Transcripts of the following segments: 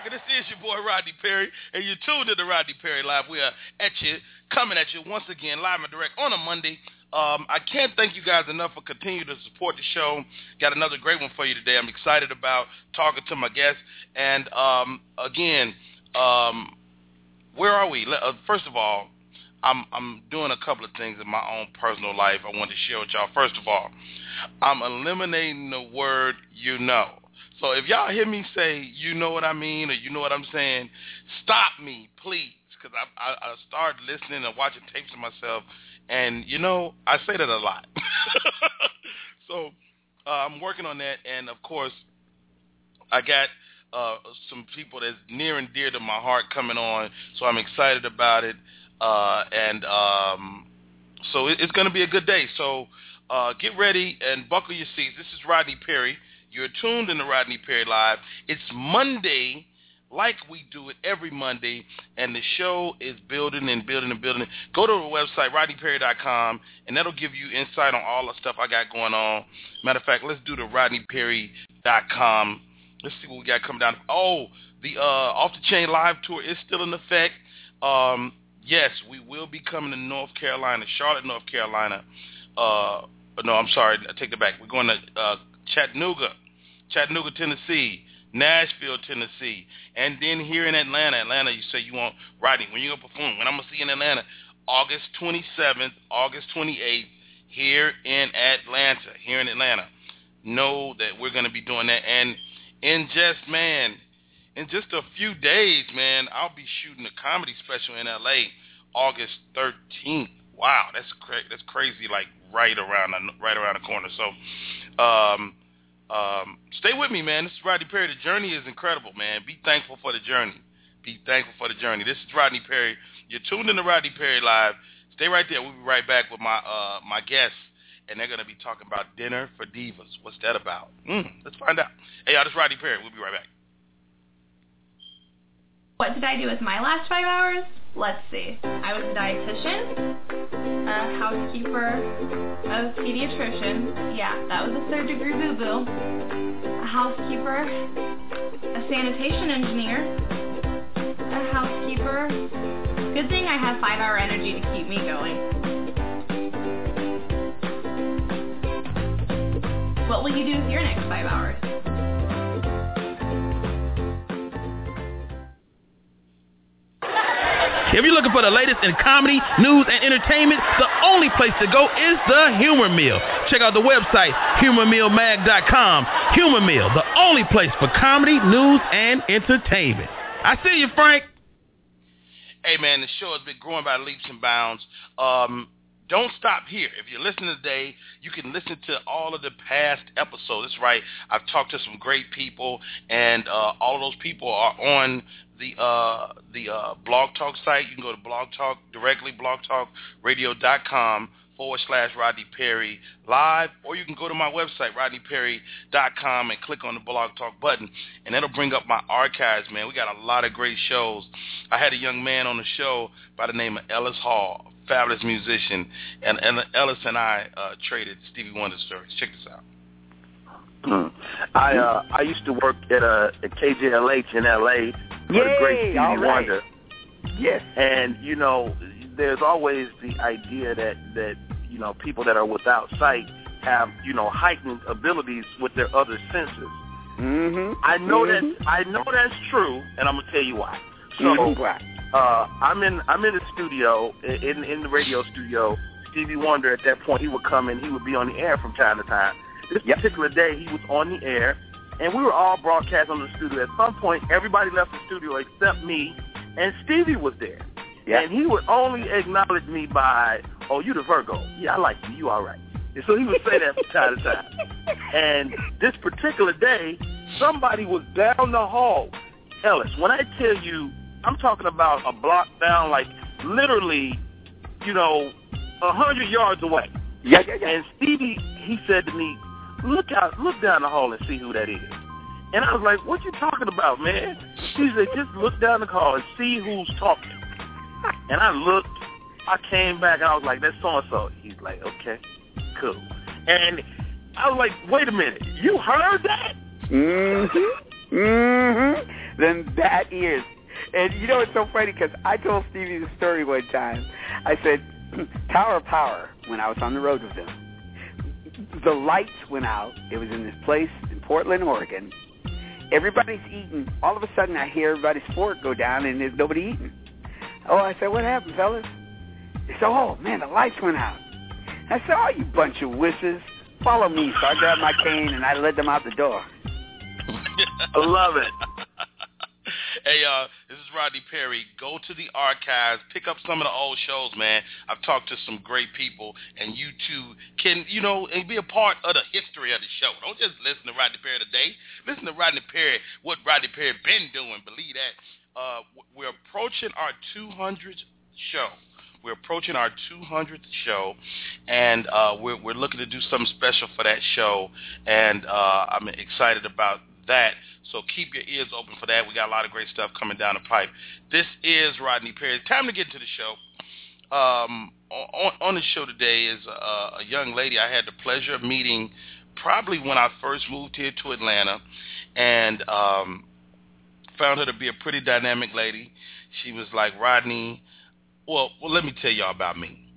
America? This is your boy Rodney Perry, and you're tuned to the Rodney Perry Live. We are at you, coming at you once again, live and direct on a Monday. Um, I can't thank you guys enough for continuing to support the show. Got another great one for you today. I'm excited about talking to my guests. And um, again, um, where are we? Uh, first of all, I'm I'm doing a couple of things in my own personal life. I want to share with y'all. First of all, I'm eliminating the word you know. So if y'all hear me say you know what I mean or you know what I'm saying, stop me, please, because I, I I start listening and watching tapes of myself, and you know I say that a lot. so uh, I'm working on that, and of course I got uh, some people that's near and dear to my heart coming on, so I'm excited about it. Uh, and um, so it, it's going to be a good day. So uh, get ready and buckle your seats. This is Rodney Perry. You're tuned in to Rodney Perry Live. It's Monday, like we do it every Monday, and the show is building and building and building. Go to the website, rodneyperry.com, and that'll give you insight on all the stuff I got going on. Matter of fact, let's do the rodneyperry.com. Let's see what we got coming down. Oh, the uh, Off the Chain Live Tour is still in effect. Um, yes, we will be coming to North Carolina, Charlotte, North Carolina. Uh, no, I'm sorry, I take it back. We're going to uh, Chattanooga, Chattanooga, Tennessee, Nashville, Tennessee, and then here in Atlanta. Atlanta, you say you want Rodney. When you gonna perform? When I'm gonna see you in Atlanta? August 27th, August 28th, here in Atlanta, here in Atlanta. Know that we're gonna be doing that, and in just man, in just a few days, man, I'll be shooting a comedy special in LA, August 13th. Wow, that's cra- that's crazy. Like right around the right around the corner. So, um, um, stay with me, man. This is Rodney Perry. The journey is incredible, man. Be thankful for the journey. Be thankful for the journey. This is Rodney Perry. You're tuned in to Rodney Perry Live. Stay right there. We'll be right back with my uh, my guests, and they're going to be talking about Dinner for Divas. What's that about? Mm, let's find out. Hey, y'all, this is Rodney Perry. We'll be right back. What did I do with my last five hours? Let's see. I was a dietitian, a housekeeper, a pediatrician. Yeah, that was a third degree boo boo. A housekeeper, a sanitation engineer, a housekeeper. Good thing I have five hour energy to keep me going. What will you do with your next five hours? If you're looking for the latest in comedy, news, and entertainment, the only place to go is the Humor Mill. Check out the website, humormillmag.com. Humor Mill, the only place for comedy, news, and entertainment. I see you, Frank. Hey man, the show has been growing by leaps and bounds. Um, don't stop here. If you're listening today, you can listen to all of the past episodes. That's right. I've talked to some great people, and uh, all of those people are on the uh, the uh, Blog Talk site. You can go to Blog Talk directly, blogtalkradio.com forward slash Rodney Perry live, or you can go to my website, rodneyperry.com, and click on the Blog Talk button, and that'll bring up my archives, man. We got a lot of great shows. I had a young man on the show by the name of Ellis Hall, fabulous musician, and, and Ellis and I uh, traded Stevie Wonder stories. Check this out. Hmm. I uh, I used to work at a at KJLH in LA for the great Stevie all right. Wonder, Yes. and you know, there's always the idea that that you know people that are without sight have you know heightened abilities with their other senses. Mm-hmm. I know Mhm. that I know that's true, and I'm gonna tell you why. So Mhm. Uh, I'm in I'm in the studio in in the radio studio. Stevie Wonder at that point he would come in, he would be on the air from time to time. This Yep. particular day he was on the air, and we were all broadcast on the studio. At some point, everybody left the studio except me, and Stevie was there. Yeah. And he would only acknowledge me by, "Oh, you the Virgo? Yeah, I like you. You all right." And so he would say that from time to time. And this particular day, somebody was down the hall. Ellis, when I tell you, I'm talking about a block down, like literally, you know, a hundred yards away. Yeah, yeah, yeah. And Stevie, he said to me, "Look out, look down the hall and see who that is." And I was like, "What you talking about, man?" He said, "Just look down the hall and see who's talking." And I looked, I came back, and I was like, "That's so and so." He's like, "Okay, cool." And I was like, "Wait a minute, you heard that?" Mm-hmm. Mm-hmm. Then that is. And you know it's so funny because I told Stevie the story one time. I said, Tower of Power, when I was on the road with them, the lights went out. It was in this place in Portland, Oregon. Everybody's eating. All of a sudden I hear everybody's fork go down and there's nobody eating. Oh, I said, what happened, fellas? They said, oh, man, the lights went out. I said, oh, you bunch of wusses. Follow me. So I grabbed my cane and I led them out the door. I love it. Hey, uh, this is Rodney Perry. Go to the archives, pick up some of the old shows, man. I've talked to some great people, and you too can, you know, and be a part of the history of the show. Don't just listen to Rodney Perry today. Listen to Rodney Perry, what Rodney Perry been doing. Believe that. Uh, we're approaching our 200th show. We're approaching our 200th show, and uh, we're, we're looking to do something special for that show, and uh, I'm excited about that. So keep your ears open for that. We got a lot of great stuff coming down the pipe. This is Rodney Perry. Time to get into the show. Um, on, on the show today is a, a young lady I had the pleasure of meeting probably when I first moved here to Atlanta, and um, found her to be a pretty dynamic lady. She was like, Rodney, well, well, let me tell y'all about me.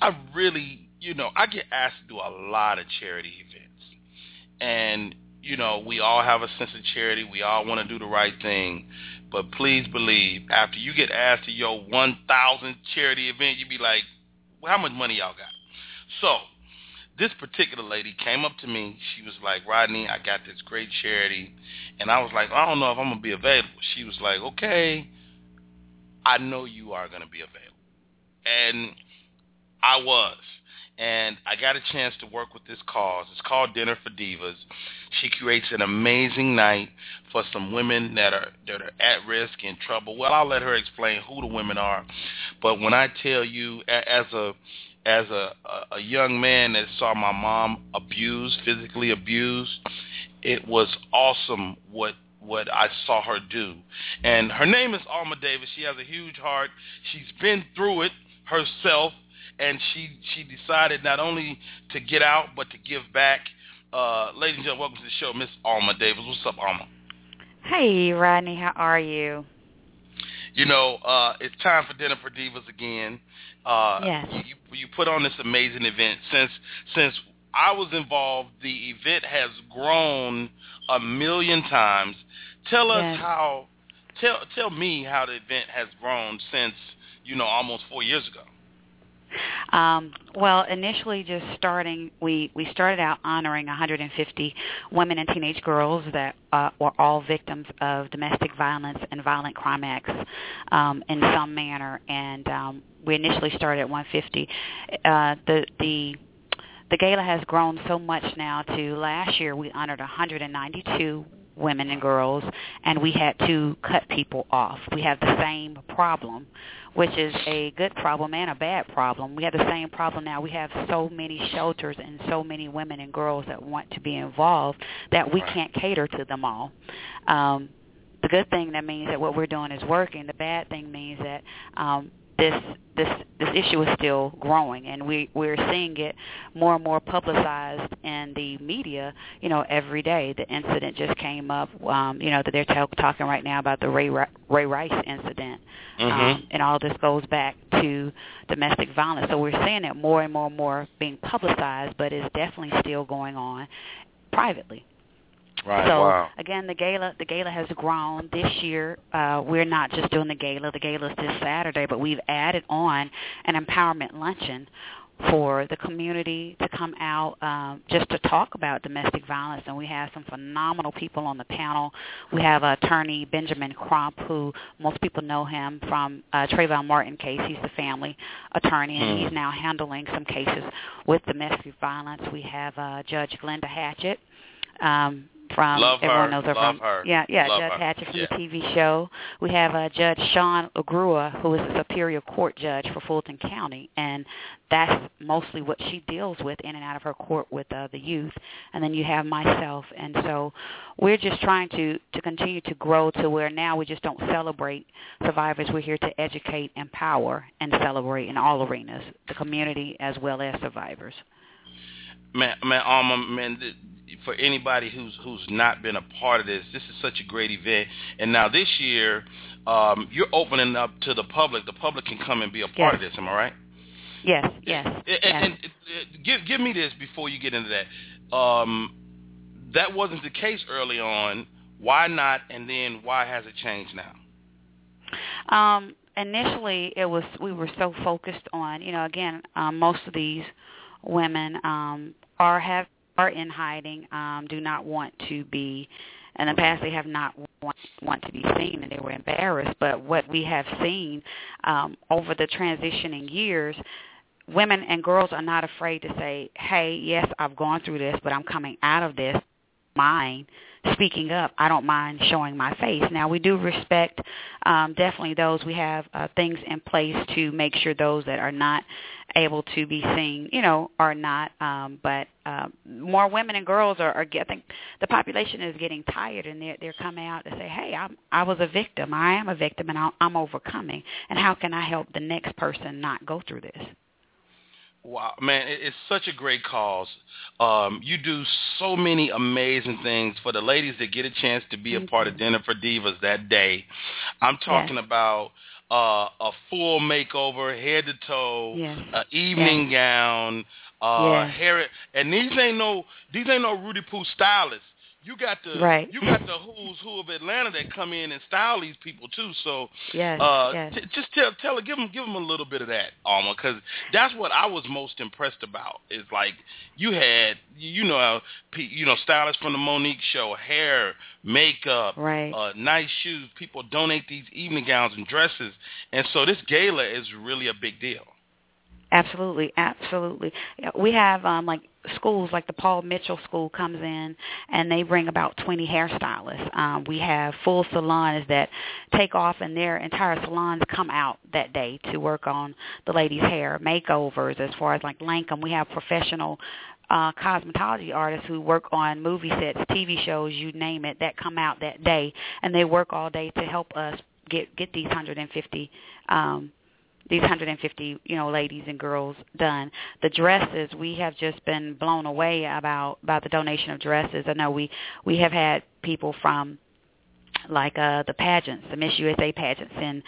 I really, you know, I get asked to do a lot of charity events. And, you know, we all have a sense of charity. We all want to do the right thing. But please believe, after you get asked to your 1,000 charity event, you'd be like, well, how much money y'all got? So this particular lady came up to me. She was like, Rodney, I got this great charity. And I was like, I don't know if I'm going to be available. She was like, okay, I know you are going to be available. And I was. And I got a chance to work with this cause. It's called Dinner for Divas. She creates an amazing night for some women that are that are at risk in trouble. Well, I'll let her explain who the women are. But when I tell you, as a as a, a young man that saw my mom abused, physically abused, it was awesome what what I saw her do. And her name is Alma Davis. She has a huge heart. She's been through it herself, and she she decided not only to get out but to give back. Uh, ladies and gentlemen, welcome to the show, Miss Alma Davis. What's up, Alma? Hey, Rodney. How are you? You know, uh, it's time for Dinner for Divas again. Uh, Yes. You, you, put on this amazing event. Since since I was involved, the event has grown a million times. Tell us Yes. how. Tell tell me how the event has grown since you know almost four years ago. Um, well, initially, just starting, we we started out honoring 150 women and teenage girls that uh, were all victims of domestic violence and violent crime acts um, in some manner, and um, we initially started at 150. Uh, the the the gala has grown so much now to last year we honored 192 women and girls and we had to cut people off. We have the same problem, which is a good problem and a bad problem. We have the same problem now. We have so many shelters and so many women and girls that want to be involved that we can't cater to them all. Um the good thing that means that what we're doing is working. The bad thing means that um this this this issue is still growing and we we're seeing it more and more publicized in the media you know every day. The incident just came up um you know that they're t- talking right now about the ray ray rice incident Mm-hmm. um and all this goes back to domestic violence. So we're seeing it more and more and more being publicized but it's definitely still going on privately Right. so wow. again, the gala the gala has grown this year. Uh, we're not just doing the gala. The gala is this Saturday, but we've added on an empowerment luncheon for the community to come out um, just to talk about domestic violence. And we have some phenomenal people on the panel. We have attorney Benjamin Crump, who most people know him from uh, Trayvon Martin case. He's the family attorney, and Hmm. he's now handling some cases with domestic violence. We have uh, Judge Glenda Hatchett. Um, from Love everyone her. knows her Love from her. yeah yeah Love Judge her. Hatchett from Yeah. the TV show. We have uh, Judge Shawn LaGrua, who is a Superior Court judge for Fulton County, and that's mostly what she deals with in and out of her court with uh, the youth. And then you have myself, and so we're just trying to to continue to grow to where now we just don't celebrate survivors. We're here to educate, empower, and celebrate in all arenas, the community as well as survivors. Man, man, Alma, man, th- for anybody who's who's not been a part of this, this is such a great event. And now this year, um, you're opening up to the public. The public can come and be a part of this. Am I right? Yes, yes, And, yes. and, and, uh, give give me this before you get into that. Um, that wasn't the case early on. Why not? And then why has it changed now? Um, initially, it was we were so focused on you know again um, most of these women um, are have are in hiding, um, do not want to be. In the past, they have not want, want to be seen, and they were embarrassed. But what we have seen um, over the transitioning years, women and girls are not afraid to say, "Hey, yes, I've gone through this, but I'm coming out of this." Mine speaking up. I don't mind showing my face. Now we do respect um, definitely those. We have uh, things in place to make sure those that are not able to be seen, you know, are not. Um, but uh, more women and girls are, are. Think the population is getting tired, and they're they're coming out to say, "Hey, I'm, I was a victim. I am a victim, and I'll, I'm overcoming. And how can I help the next person not go through this?" Wow, man, it- it's such a great cause. Um, you do so many amazing things for the ladies that get a chance to be a Thank part you. of Dinner for Divas that day. I'm talking about uh, a full makeover, head to toe, Yes. uh, evening gown, uh, Yes. hair, and these ain't no these ain't no Rudy Poo stylists. You got the Right. you got the who's who of Atlanta that come in and style these people too. So Yes, uh, yes. t- just tell tell give them give them a little bit of that, Alma, because that's what I was most impressed about. Is like you had you know how you know stylists from the Mo'Nique show, hair, makeup, Right. uh, nice shoes. People donate these evening gowns and dresses, and so this gala is really a big deal. Absolutely, absolutely. We have um like schools like the Paul Mitchell School comes in and they bring about 20 hairstylists. Um we have full salons that take off and their entire salons come out that day to work on the ladies' hair, makeovers as far as like Lancome. We have professional uh cosmetology artists who work on movie sets, TV shows, you name it, that come out that day and they work all day to help us get get these 150 um these 150, you know, ladies and girls done. The dresses, we have just been blown away about about the donation of dresses. I know we we have had people from like uh the pageants, the Miss USA pageants, and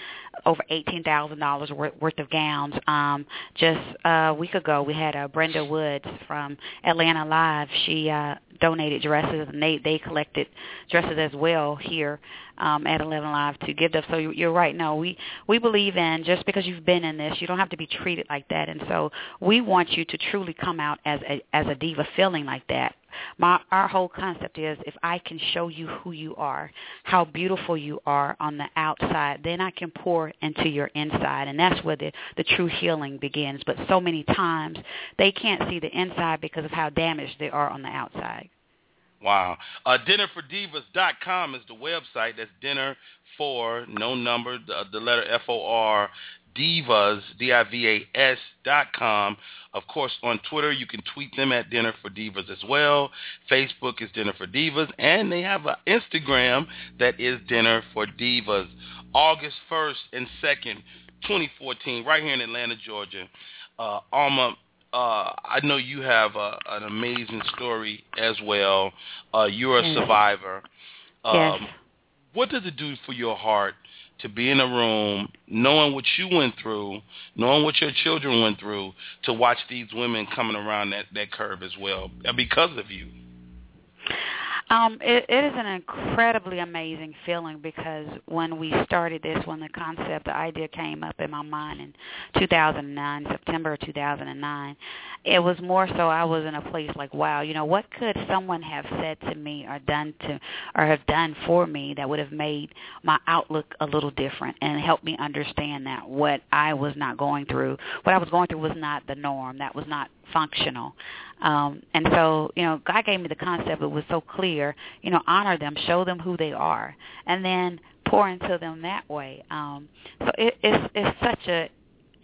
over eighteen thousand dollars worth of gowns. Um, just a week ago, we had uh, Brenda Woods from Atlanta Live. She uh, donated dresses, and they they collected dresses as well here um, at 11Alive to give them. So you- you're right. No, we we believe in just because you've been in this, you don't have to be treated like that. And so we want you to truly come out as a as a diva, feeling like that. My our whole concept is if I can show you who you are, how beautiful you are on the outside, then I can pour into your inside, and that's where the the true healing begins. But so many times they can't see the inside because of how damaged they are on the outside. Wow. Uh, dinnerfordivas.com is the website. That's dinner for no number, the, the letter F O R divas D I V A S dot com. Of course, on Twitter you can tweet them at Dinner for Divas as well. Facebook is Dinner for Divas, and they have an Instagram that is Dinner for Divas. August first and second. 2014, right here in Atlanta, Georgia. Uh, Alma, uh, I know you have a, an amazing story as well. Uh, you're a survivor. Um, Yes. What does it do for your heart to be in a room, knowing what you went through, knowing what your children went through, to watch these women coming around that, that curve as well uh, because of you? Um, it, it is an incredibly amazing feeling because when we started this, when the concept, the idea came up in my mind in 2009, September of 2009, it was more so I was in a place like, wow, you know, what could someone have said to me or done to, or have done for me that would have made my outlook a little different and helped me understand that what I was not going through, what I was going through was not the norm. That was not functional. Um, and so, you know, God gave me the concept. It was so clear. You know, honor them, show them who they are, and then pour into them that way. Um, so it, it's it's such a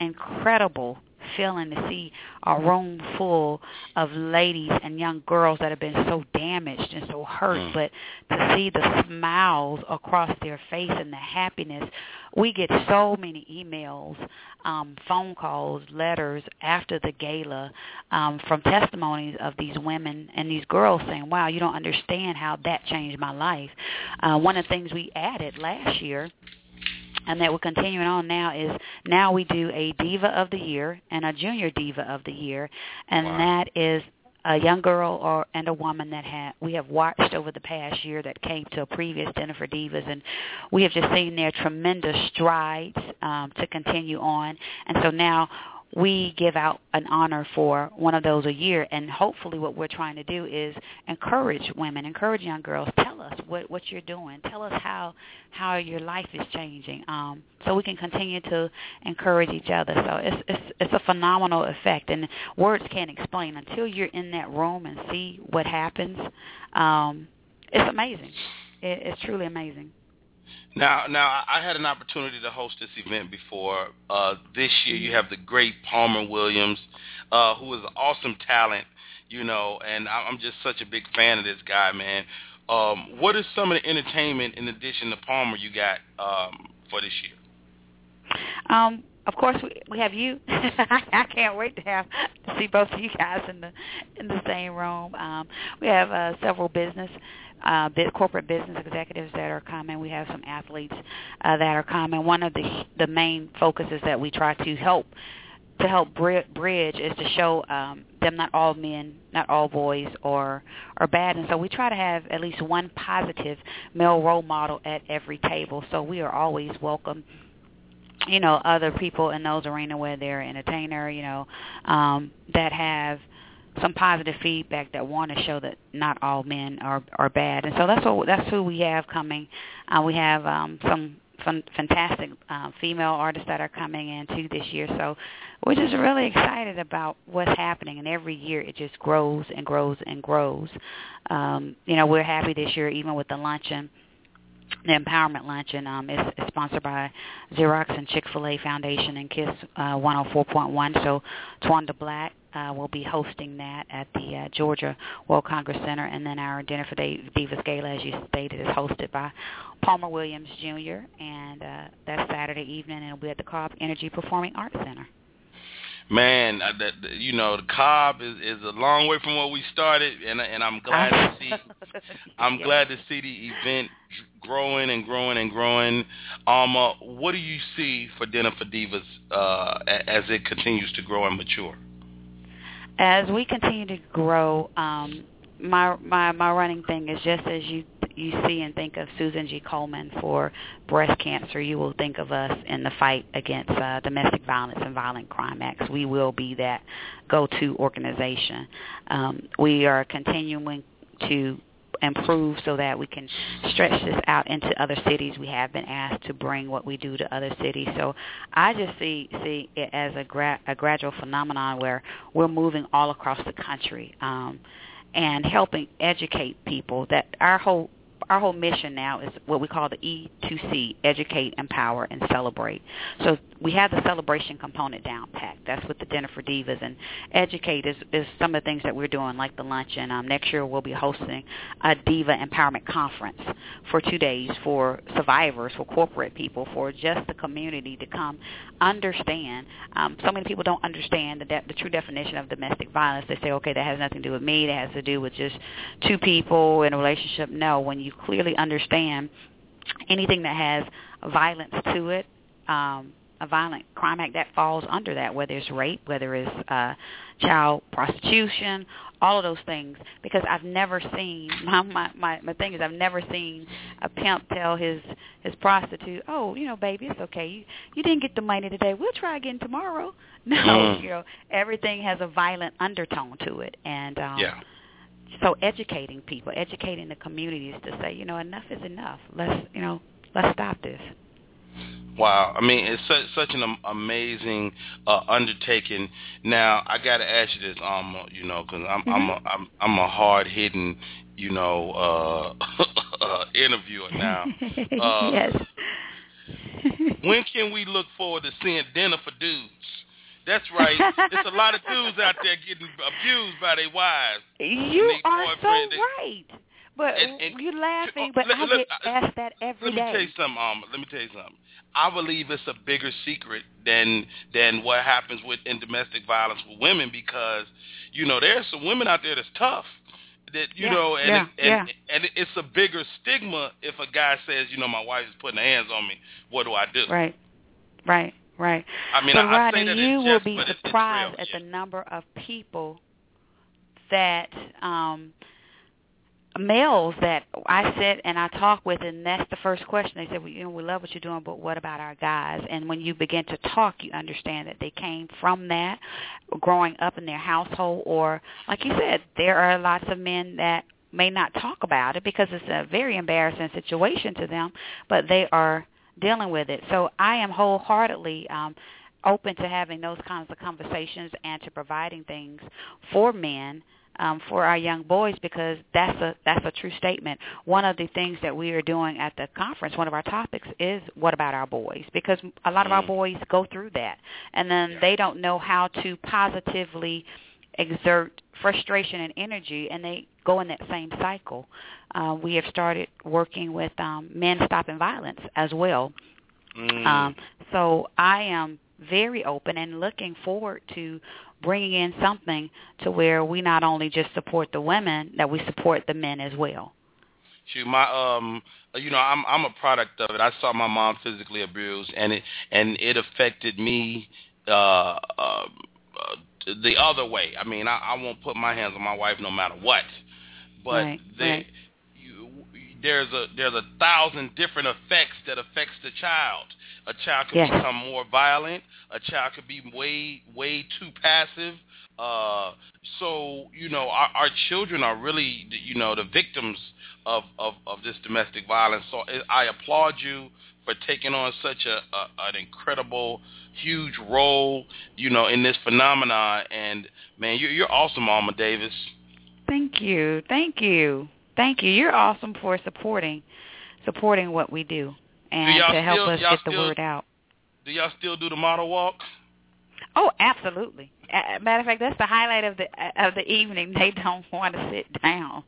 incredible feeling to see a room full of ladies and young girls that have been so damaged and so hurt, Mm. but to see the smiles across their face and the happiness. We get so many emails, um, phone calls, letters after the gala um, from testimonies of these women and these girls saying, wow, you don't understand how that changed my life. Uh, one of the things we added last year and that we're continuing on now is now we do a diva of the year and a junior diva of the year. And Wow. that is a young girl or and a woman that ha we have watched over the past year that came to a previous dinner for divas. And we have just seen their tremendous strides um, to continue on. And so now we give out an honor for one of those a year. And hopefully what we're trying to do is encourage women encourage young girls. Tell us what what you're doing. Tell us how how your life is changing um so we can continue to encourage each other. So it's it's it's a phenomenal effect. And words can't explain. Until you're in that room and see what happens um it's amazing. It, it's truly amazing Now, now I had an opportunity to host this event before. Uh, this year, you have the great Palmer Williams, uh, who is an awesome talent, you know, and I- I'm just such a big fan of this guy, man. Um, what is some of the entertainment in addition to Palmer you got um, for this year? Um, of course, we we have you. I can't wait to have to see both of you guys in the in the same room. Um, we have uh, several business, uh, corporate business executives that are coming. We have some athletes uh, that are coming. One of the the main focuses that we try to help to help bri- bridge is to show um, them not all men, not all boys are are bad, and so we try to have at least one positive male role model at every table. So we are always welcome you know other people in those arena where they're entertainer you know um that have some positive feedback that want to show that not all men are are bad. And so that's what that's who we have coming. Uh we have um some fun, fantastic uh, female artists that are coming in too this year. So we're just really excited about what's happening. And every year it just grows and grows and grows. Um you know we're happy this year even with the luncheon the empowerment luncheon. Um, is, is sponsored by Xerox and Chick-fil-A Foundation and KISS uh, 104.1. So Twanda Black uh, will be hosting that at the uh, Georgia World Congress Center, and then our Dinner for Divas Gala, as you stated, is hosted by Palmer Williams Jr. and uh, that's Saturday evening, and it'll be at the Cobb Energy Performing Arts Center. Man, uh, that that- you know, the Cobb is, is a long way from where we started, and and I'm glad to see I'm Yeah. glad to see the event growing and growing and growing. Um, uh, what do you see for Dinner for Divas uh, as it continues to grow and mature? As we continue to grow, um, my my my running thing is just as you you see and think of Susan G. Komen for breast cancer, you will think of us in the fight against uh, domestic violence and violent crime acts. We will be that go-to organization. Um, we are continuing to improve so that we can stretch this out into other cities. We have been asked to bring what we do to other cities. So I just see see it as a gra- a gradual phenomenon where we're moving all across the country um, and helping educate people that our whole our whole mission now is what we call the E2C: educate, empower, and celebrate. So we have the celebration component down packed. That's with the dinner for divas, and educate is, is some of the things that we're doing, like the luncheon. Um, next year we'll be hosting a diva empowerment conference for two days for survivors, for corporate people, for just the community to come understand. Um, so many people don't understand the, de- the true definition of domestic violence. They say, okay, that has nothing to do with me. That has to do with just two people in a relationship. No, when you clearly understand anything that has violence to it, um, a violent crime act that falls under that, whether it's rape, whether it's uh, child prostitution, all of those things. Because I've never seen my, my my my thing is I've never seen a pimp tell his his prostitute, oh, you know, baby, it's okay. You you didn't get the money today. We'll try again tomorrow. No, Mm. you know, everything has a violent undertone to it, and um, Yeah. So educating people, educating the communities to say, you know, enough is enough. Let's, you know, let's stop this. Wow, I mean it's such such an amazing uh, undertaking. Now I got to ask you this, um, you know, because I'm I'm a, I'm I'm a hard hitting, you know, uh, uh, interviewer now. Uh, yes. when can we look forward to seeing dinner for dudes? That's right. There's a lot of dudes out there getting abused by their wives. You are so they- right. But And- and- you're laughing, but let- I let- get asked that every Let me tell you something. Um, let me tell you something. I believe it's a bigger secret than than what happens with in domestic violence with women because you know there's some women out there that's tough. That you Yeah, know, and yeah, it, and, yeah. and it's a bigger stigma if a guy says, you know, my wife is putting her hands on me. What do I do? Right, right, right. I mean, but I, I Rodney, that you will be but it's, it's surprised at the number of people that um males that I sit and I talk with, and that's the first question. They say, well, you know, we love what you're doing, but what about our guys? And when you begin to talk, you understand that they came from that, growing up in their household, or like you said, there are lots of men that may not talk about it because it's a very embarrassing situation to them, but they are dealing with it. So I am wholeheartedly um, open to having those kinds of conversations and to providing things for men um, for our young boys because that's a that's a true statement. One of the things that we are doing at the conference, one of our topics is what about our boys? Because a lot of our boys go through that, and then they don't know how to positively exert frustration and energy, and they go in that same cycle. Uh, we have started working with um, men stopping violence as well. Mm. Um, so I am very open and looking forward to bringing in something to where we not only just support the women, that we support the men as well. Shoot, my um, you know, I'm I'm a product of it. I saw my mom physically abused, and it and it affected me uh, uh, uh the other way. I mean, I, I won't put my hands on my wife no matter what, but Right, they, right. you, there's a there's a thousand different effects that affects the child. A child could Yes. become more violent. A child could be way way too passive. Uh, so you know, our, our children are really you know the victims of, of, of this domestic violence. So I applaud you for taking on such a, a an incredible, huge role, you know, in this phenomenon. And man, you're you're awesome, Alma Davis. Thank you, thank you, thank you. You're awesome for supporting supporting what we do and y'all to help still- us get the still- word out. Do y'all still do the model walk? Oh, absolutely. Matter of fact, that's the highlight of the of the evening. They don't want to sit down.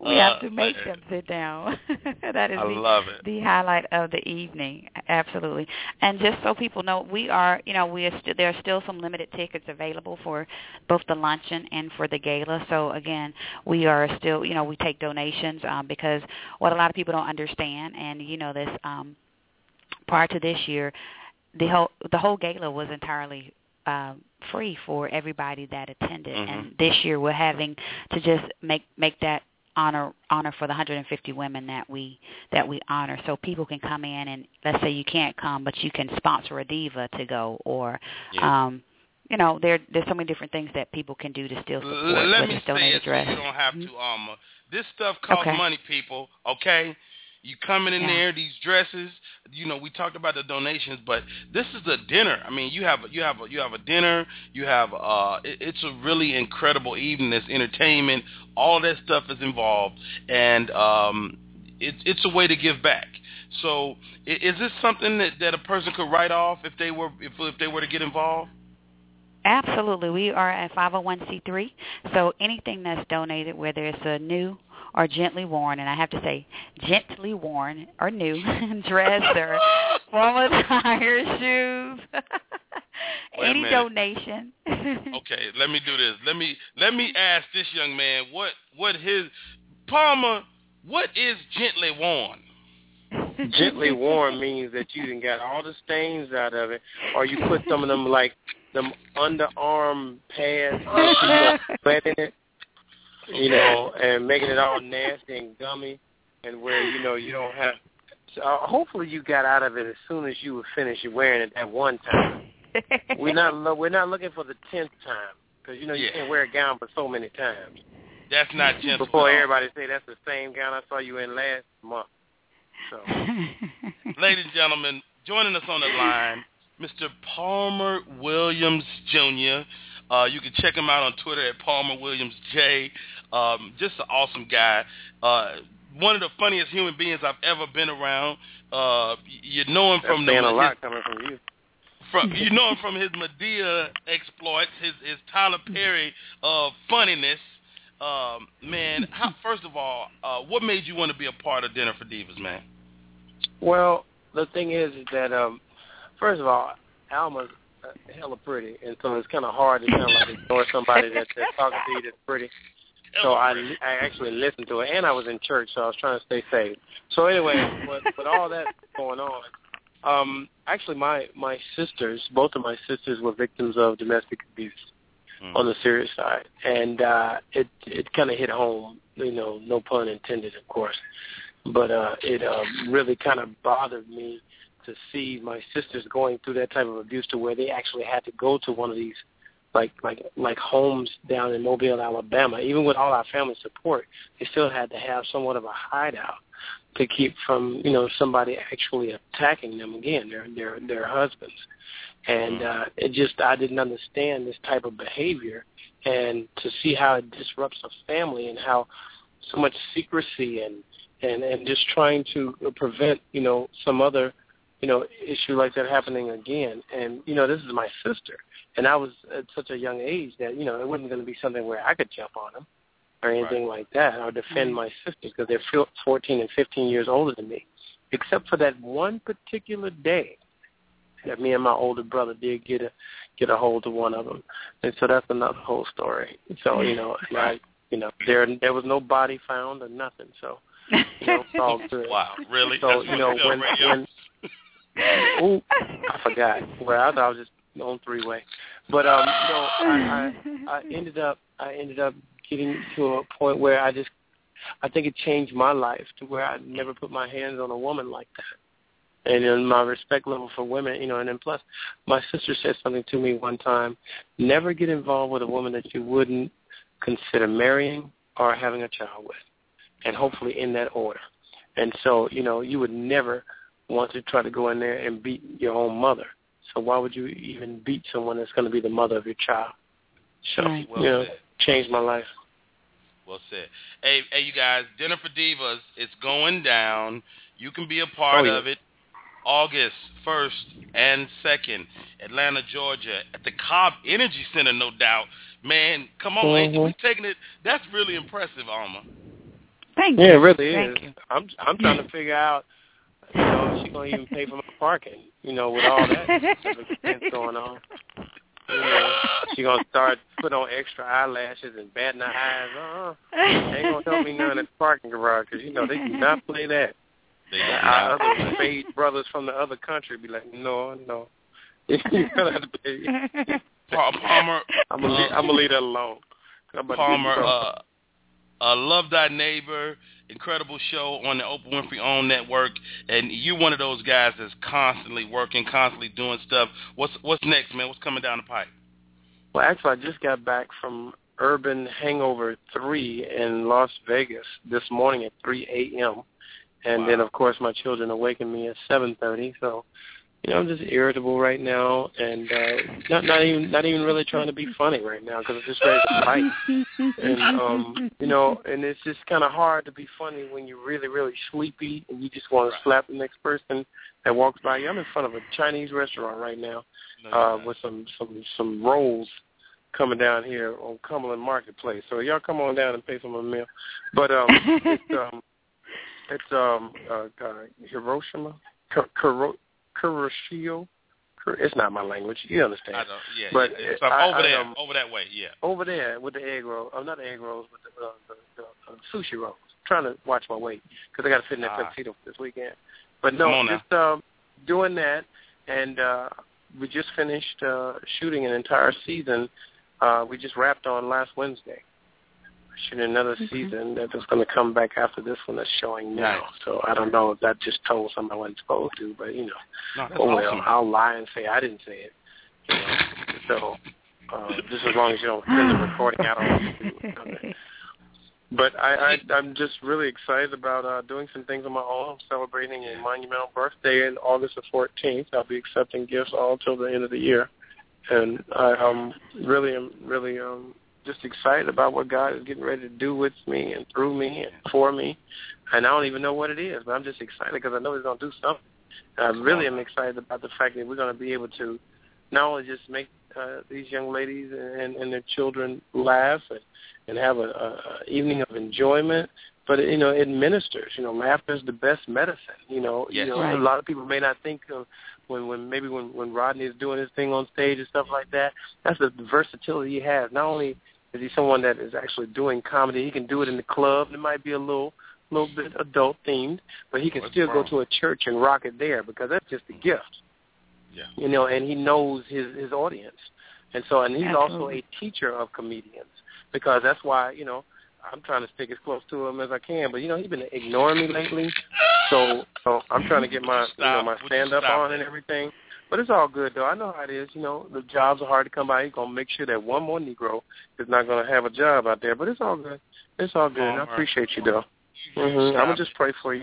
We have to Uh, make them sit down. that is I the, love it. the highlight of the evening. Absolutely. And just so people know, we are, you know, we are st- there are still some limited tickets available for both the luncheon and for the gala. So again, we are still, you know, we take donations um, because what a lot of people don't understand, and you know this, um, prior to this year, the whole the whole gala was entirely um, free for everybody that attended, Mhm. and this year we're having to just make make that honor honor for the 150 women that we that we honor, so people can come in and let's say you can't come, but you can sponsor a diva to go, or Yeah. um, you know there there's so many different things that people can do to still support. Let me say it so dress. you don't have to. Um, this stuff costs Okay. money, people. Okay, you coming in Yeah. there, these dresses. You know, we talked about the donations, but this is a dinner. I mean, you have you have you have a dinner. You have uh, it, it's a really incredible evening. There's entertainment. All that stuff is involved, and um, it's it's a way to give back. So is this something that, that a person could write off if they were if if they were to get involved? Absolutely. We are a 501c3, so anything that's donated, whether it's a new or gently worn, and I have to say gently worn or new dress or formal tire, shoes, Wait a any donation. Okay, let me do this. Let me let me ask this young man what what his Palmer. What is gently worn? Gently worn means that you done got all the stains out of it, or you put some of them like them underarm pads, that you got sweat in it, you know, and making it all nasty and gummy, and where you know you don't have. So, uh, hopefully, you got out of it as soon as you were finished wearing it that one time. we're not lo- we're not looking for the tenth time because you know you Yeah. can't wear a gown for so many times. That's not gentle. Before at all. everybody say that's the same gown I saw you in last month. So. Ladies and gentlemen, joining us on the line, Mr. Palmer Williams Jr. Uh, you can check him out on Twitter at Palmer Williams J. Um, just an awesome guy. Uh, one of the funniest human beings I've ever been around. Uh, you know him That's from the saying a his- lot coming from you. from you know him from his Madea exploits, his his Tyler Perry uh, funniness. Um, man, how, first of all, uh, what made you want to be a part of Dinner for Divas, man? Well, the thing is, is that um, first of all, Alma's hella pretty, and so it's kind of hard to kind of like ignore somebody that, that's talking to you that's pretty. So I I actually listened to it, and I was in church, so I was trying to stay safe. So anyway, with, with all that going on, um, actually my my sisters, both of my sisters, were victims of domestic abuse on the serious side, and uh, it it kind of hit home. You know, no pun intended, of course, but uh, it um, really kind of bothered me to see my sisters going through that type of abuse to where they actually had to go to one of these like like like homes down in Mobile, Alabama. Even with all our family support, they still had to have somewhat of a hideout to keep from you know somebody actually attacking them again, their their their husbands. And uh, it just I didn't understand this type of behavior, and to see how it disrupts a family and how so much secrecy and and and just trying to prevent you know some other you know issue like that happening again. And you know this is my sister, and I was at such a young age that you know it wasn't going to be something where I could jump on them or anything like that or defend my sisters because they're fil- 14 and 15 years older than me. Except for that one particular day that me and my older brother did get a get a hold of one of them, and so that's another whole story. So you know, and I you know there there was no body found or nothing. So you know, it's all good. Wow, really? So That's you know when radio? when ooh, I forgot. Well, I thought I was just on three way, but um, no, I, I I ended up I ended up getting to a point where I just I think it changed my life to where I never put my hands on a woman like that. And in my respect level for women, you know, and then plus, my sister said something to me one time: never get involved with a woman that you wouldn't consider marrying or having a child with, and hopefully in that order. And so, you know, you would never want to try to go in there and beat your own mother. So why would you even beat someone that's going to be the mother of your child? So, Right. Well you know, said. changed my life. Well said. Hey, hey, you guys, Dinner for Divas, it's going down. You can be a part Oh, yeah. of it. August 1st and 2nd, Atlanta, Georgia, at the Cobb Energy Center, no doubt. Man, come on, ain't Mhm. we taking it? That's really impressive, Alma. Thank you. Yeah, it really Thank is. you. I'm I'm trying to figure out, you know, if she's gonna even pay for my parking, you know, with all that expense going on. You know, she gonna start putting on extra eyelashes and batting her eyes. Uh-uh. Ain't gonna help me none in the parking garage because you know they do not play that. They Our other spade brothers from the other country be like, no, no. you gonna have to pay. Pa- Palmer, I'm gonna leave, I'm gonna leave that alone. I'm about to get in Palmer, uh, uh, Love Thy Neighbor, incredible show on the Oprah Winfrey Own Network, and you're one of those guys that's constantly working, constantly doing stuff. What's what's next, man? What's coming down the pipe? Well, actually, I just got back from Urban Hangover 3 in Las Vegas this morning at 3 a.m. And then, of course, my children awakened me at 7.30. So you know, I'm just irritable right now, and uh, not not even not even really trying to be funny right now because I'm just ready to fight. and um, you know, and it's just kind of hard to be funny when you're really really sleepy and you just want to slap the next person that walks by you. I'm in front of a Chinese restaurant right now uh, with some some some rolls coming down here on Cumberland Marketplace. So y'all come on down and pay for my meal. But um, it's um, it's um, uh, uh, Hiroshima, Kuro, Kuroshio. It's not my language. You understand? I know. Yeah. But yeah. it- So I- over I, there, um, over that way. Yeah. over there with the egg roll. Oh, not the egg rolls, but the, uh, the, the uh, sushi rolls. trying to watch my weight because I got to fit in that Ah. tuxedo this weekend. But no, just um, doing that, and uh, we just finished uh, shooting an entire season. Uh, we just wrapped on last Wednesday. Shooting another season that is going to come back after this one that's showing now. Nice. So I don't know if that just told something I wasn't supposed to, but you know, No, oh well, awesome. I'll lie and say I didn't say it. You know? So uh, just as long as you don't send the recording out on But I, I I'm just really excited about uh doing some things on my own. I'm celebrating a monumental birthday in August the 14th. I'll be accepting gifts all till the end of the year, and I um really am really um just excited about what God is getting ready to do with me and through me and for me. And I don't even know what it is, but I'm just excited because I know He's going to do something. And I really am excited about the fact that we're going to be able to not only just make uh, these young ladies and, and their children laugh and, and have a, a, a evening of enjoyment, but you know it ministers. You know, laughter is the best medicine. You know, Yes. you know Right. a lot of people may not think of when when maybe when when Rodney is doing his thing on stage and stuff like that. That's the versatility he has. Not only is he someone that is actually doing comedy, he can do it in the club. It might be a little little bit adult themed, but he can What's still wrong? go to a church and rock it there because that's just a gift Yeah. you know, and he knows his his audience, and so and he's also a teacher of comedians because that's why you know I'm trying to stick as close to him as I can, but you know he's been ignoring me lately, so so I'm trying to get my you know my stand up on and everything. But it's all good though. I know how it is. You know, the jobs are hard to come by. He's gonna make sure that one more Negro is not gonna have a job out there. But it's all good. It's all good. I appreciate you though. You hmm I'm gonna just pray for you.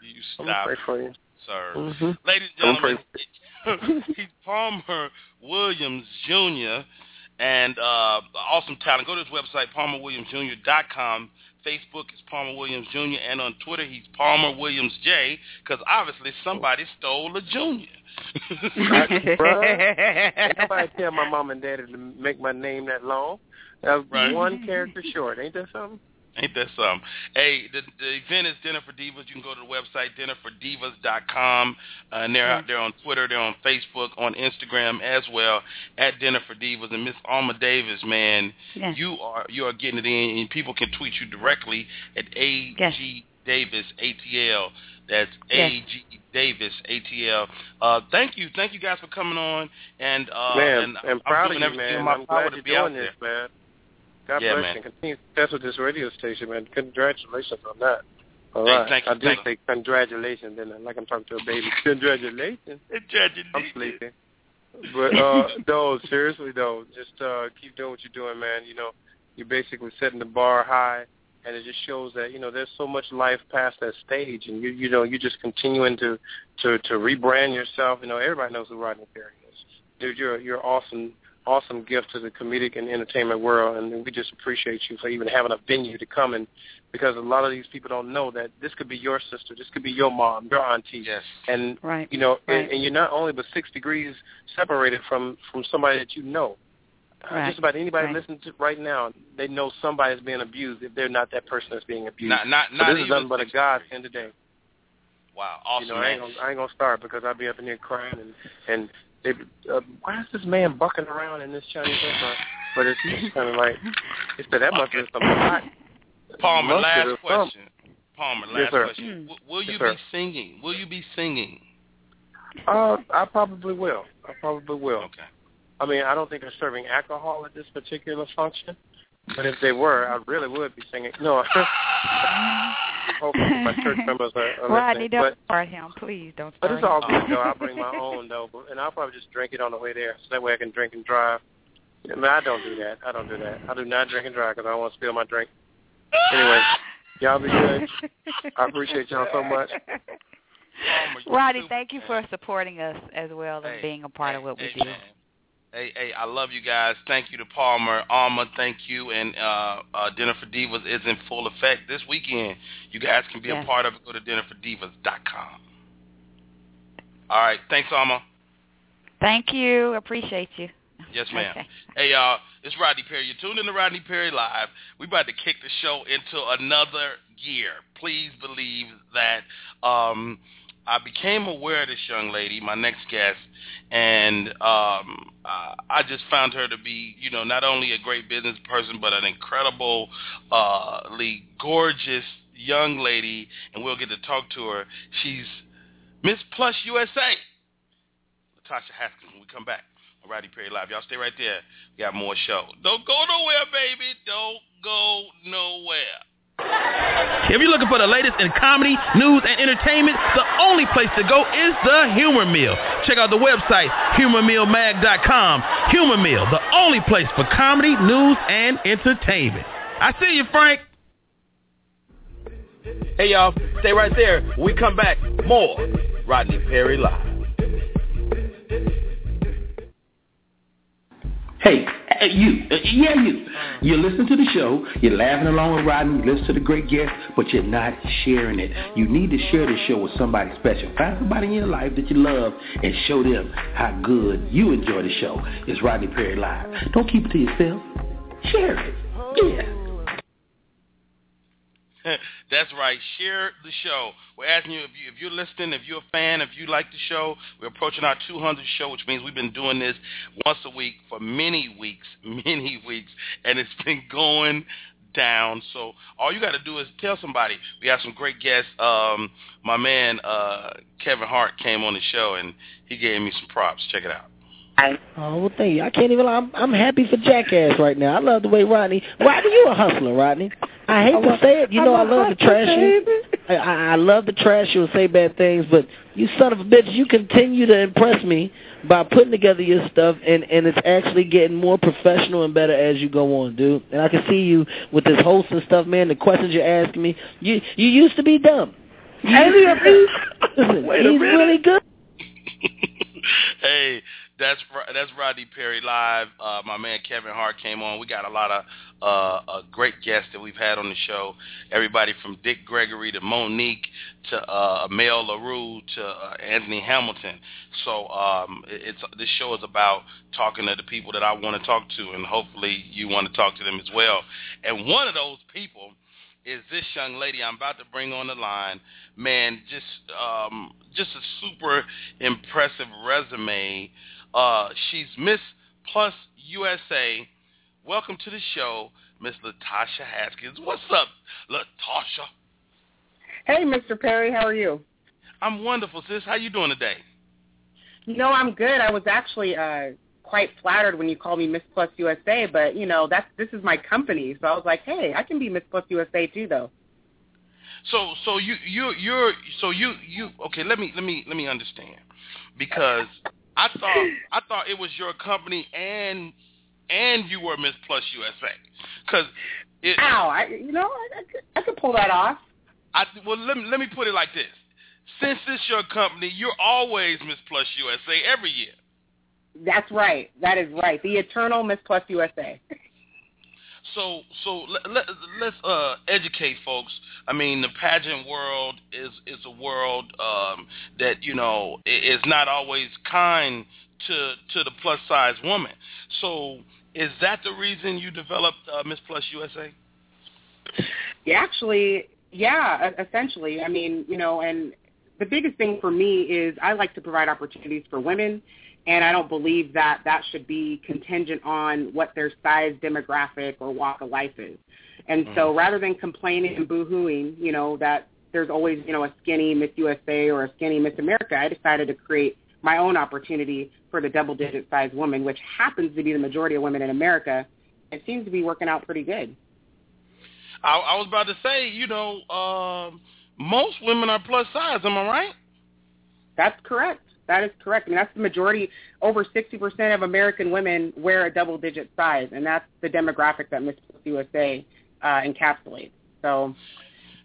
You I'm gonna pray for you. sir. hmm Ladies and gentlemen, he's Palmer Williams Jr. and uh, awesome talent. Go to his website, palmerwilliamsjr.com. Facebook is Palmer Williams Jr. and on Twitter he's Palmer Williams J. Because obviously somebody stole a junior. Bruh, nobody tell my mom and daddy to make my name that long. That was Right. one character short. Ain't that something? Ain't that something? Hey, the, the event is Dinner for Divas. You can go to the website, dinnerfordivas.com. Uh, and they're out there on Twitter. They're on Facebook, on Instagram as well, at Dinner for Divas. And Miss Alma Davis, man, Yes. you are you are getting it in, and people can tweet you directly at AG Yes. Davis ATL. That's Yes. AG Davis ATL. Uh, thank you, thank you guys for coming on. And uh, man, and I'm I'm proud of you, man. my I'm glad to you're be out there. man. God Yeah, bless man. you. Continue success with this radio station, man. Congratulations on that. All Hey, right. thank you, I did thank say congratulations, then like I'm talking to a baby. Congratulations. I'm sleeping. But uh no, seriously though, just uh keep doing what you're doing, man. You know, you're basically setting the bar high and it just shows that, you know, there's so much life past that stage and you you know, you're just continuing to to to rebrand yourself. You know, everybody knows who Rodney Perry is. Dude, you're you're awesome awesome gift to the comedic and entertainment world and we just appreciate you for even having a venue to come in because a lot of these people don't know that this could be your sister, this could be your mom, your auntie. Yes. And Right. you know, Right. and, and you're not only but six degrees separated from from somebody that you know. Right. Just about anybody Right. listening to right now, they know somebody's being abused if they're not that person that's being abused. Not not so not this is nothing but a six godsend today. Wow, awesome, you know, I ain't gonna I ain't gonna start because I'll be up in here crying and and they, uh, why is this man bucking around in this Chinese restaurant? But it's just kind of like it's that that must be some hot Palmer, mustard last or something. question. Palmer, last Yes, sir. question. W- will you Yes, sir. be singing? Will you be singing? Uh, I probably will. I probably will. Okay. I mean, I don't think they're serving alcohol at this particular function, but if they were, I really would be singing. No, hopefully my church members are, are Rodney, listening. don't But, start him, please. Don't start but start it's all good though. I'll bring my own though, but, and I'll probably just drink it on the way there, so that way I can drink and drive. I mean, I don't do that. I don't do that. I do not drink and drive because I don't want to spill my drink. Anyway, y'all be good. I appreciate y'all so much. Rodney, thank you for supporting us as well as Hey, being a part of what hey, we do. man. Hey, hey, I love you guys. Thank you to Palmer, Alma. Thank you, and uh, uh, Dinner for Divas is in full effect this weekend. You guys can be Yes. a part of it. Go to dinnerfordivas.com. All right, thanks, Alma. Thank you. Appreciate you. Yes, ma'am. Okay. Hey, y'all, it's Rodney Perry. You're tuned in to Rodney Perry Live. We're about to kick the show into another year. Please believe that um, I became aware of this young lady, my next guest, and um, uh, I just found her to be, you know, not only a great business person, but an incredibly gorgeous young lady, and we'll get to talk to her. She's Miss Plus USA. Latasha Haskins when we come back on Rodney Perry Live. Y'all stay right there. We got more show. Don't go nowhere, baby. Don't go nowhere. If you're looking for the latest in comedy, news, and entertainment, the only place to go is the Humor Mill. Check out the website, humormillmag.com. Humor Mill, the only place for comedy, news, and entertainment. I see you, Frank. Hey y'all, stay right there. When we come back, more Rodney Perry Live. Hey, you, uh, yeah, you. You listen to the show, you're laughing along with Rodney, you listen to the great guests, but you're not sharing it. You need to share this show with somebody special. Find somebody in your life that you love and show them how good you enjoy the show. It's Rodney Perry Live. Don't keep it to yourself. Share it. Yeah. That's right. Share the show. We're asking you if you if you're listening, if you're a fan, if you like the show. We're approaching our 200th show, which means we've been doing this once a week for many weeks, many weeks, and it's been going down. So all you got to do is tell somebody. We have some great guests. Um, my man uh, Kevin Hart came on the show and he gave me some props. Check it out. Oh, well, thank you. I can't even. I'm I'm happy for Jackass right now. I love the way Rodney. Rodney, you a hustler, Rodney. I hate to say it. You know I love to trash you. I, I I love to trash you and say bad things, but you son of a bitch, you continue to impress me by putting together your stuff, and and it's actually getting more professional and better as you go on, dude. And I can see you with this host and stuff, man. The questions you're asking me, you you used to be dumb. You used to be- Listen, Wait a he's minute. really good. hey, that's that's Rodney Perry live. Uh, my man Kevin Hart came on. We got a lot of uh, great guests that we've had on the show. Everybody from Dick Gregory to Mo'Nique to uh, Mel Larue to uh, Anthony Hamilton. So um, it- it's this show is about talking to the people that I want to talk to, and hopefully you want to talk to them as well. And one of those people is this young lady I'm about to bring on the line. Man, just um, just a super impressive resume. Uh, she's Miss Plus USA. Welcome to the show, Miss Latasha Haskins. What's up, Latasha? Hey, Mr. Perry, how are you? I'm wonderful, sis. How you doing today? You know, I'm good. I was actually uh quite flattered when you called me Miss Plus USA, but you know, that's this is my company, so I was like, hey, I can be Miss Plus USA too, though. So so you you you're so you you okay, let me let me let me understand. Because I thought I thought it was your company and and you were Miss Plus USA. Cuz it Ow, I you know, I, I, could, I could pull that off. I well let me let me put it like this. Since it's your company, you're always Miss Plus USA every year. That's right. That is right. The eternal Miss Plus USA. So so let, let, let's uh, educate folks. I mean, the pageant world is is a world um, that you know is not always kind to to the plus size woman. So is that the reason you developed uh, Miss Plus USA? Yeah, actually, yeah, essentially. I mean, you know, and the biggest thing for me is I like to provide opportunities for women, and I don't believe that that should be contingent on what their size, demographic, or walk of life is. And so rather than complaining and boo-hooing, you know, that there's always, you know, a skinny Miss USA or a skinny Miss America, I decided to create my own opportunity for the double-digit size woman, which happens to be the majority of women in America. It seems to be working out pretty good. I, I was about to say, you know, um, most women are plus size. Am I right? That's correct. That is correct. I mean, that's the majority. Over 60% of American women wear a double-digit size, and that's the demographic that Miss Plus USA uh, encapsulates. So,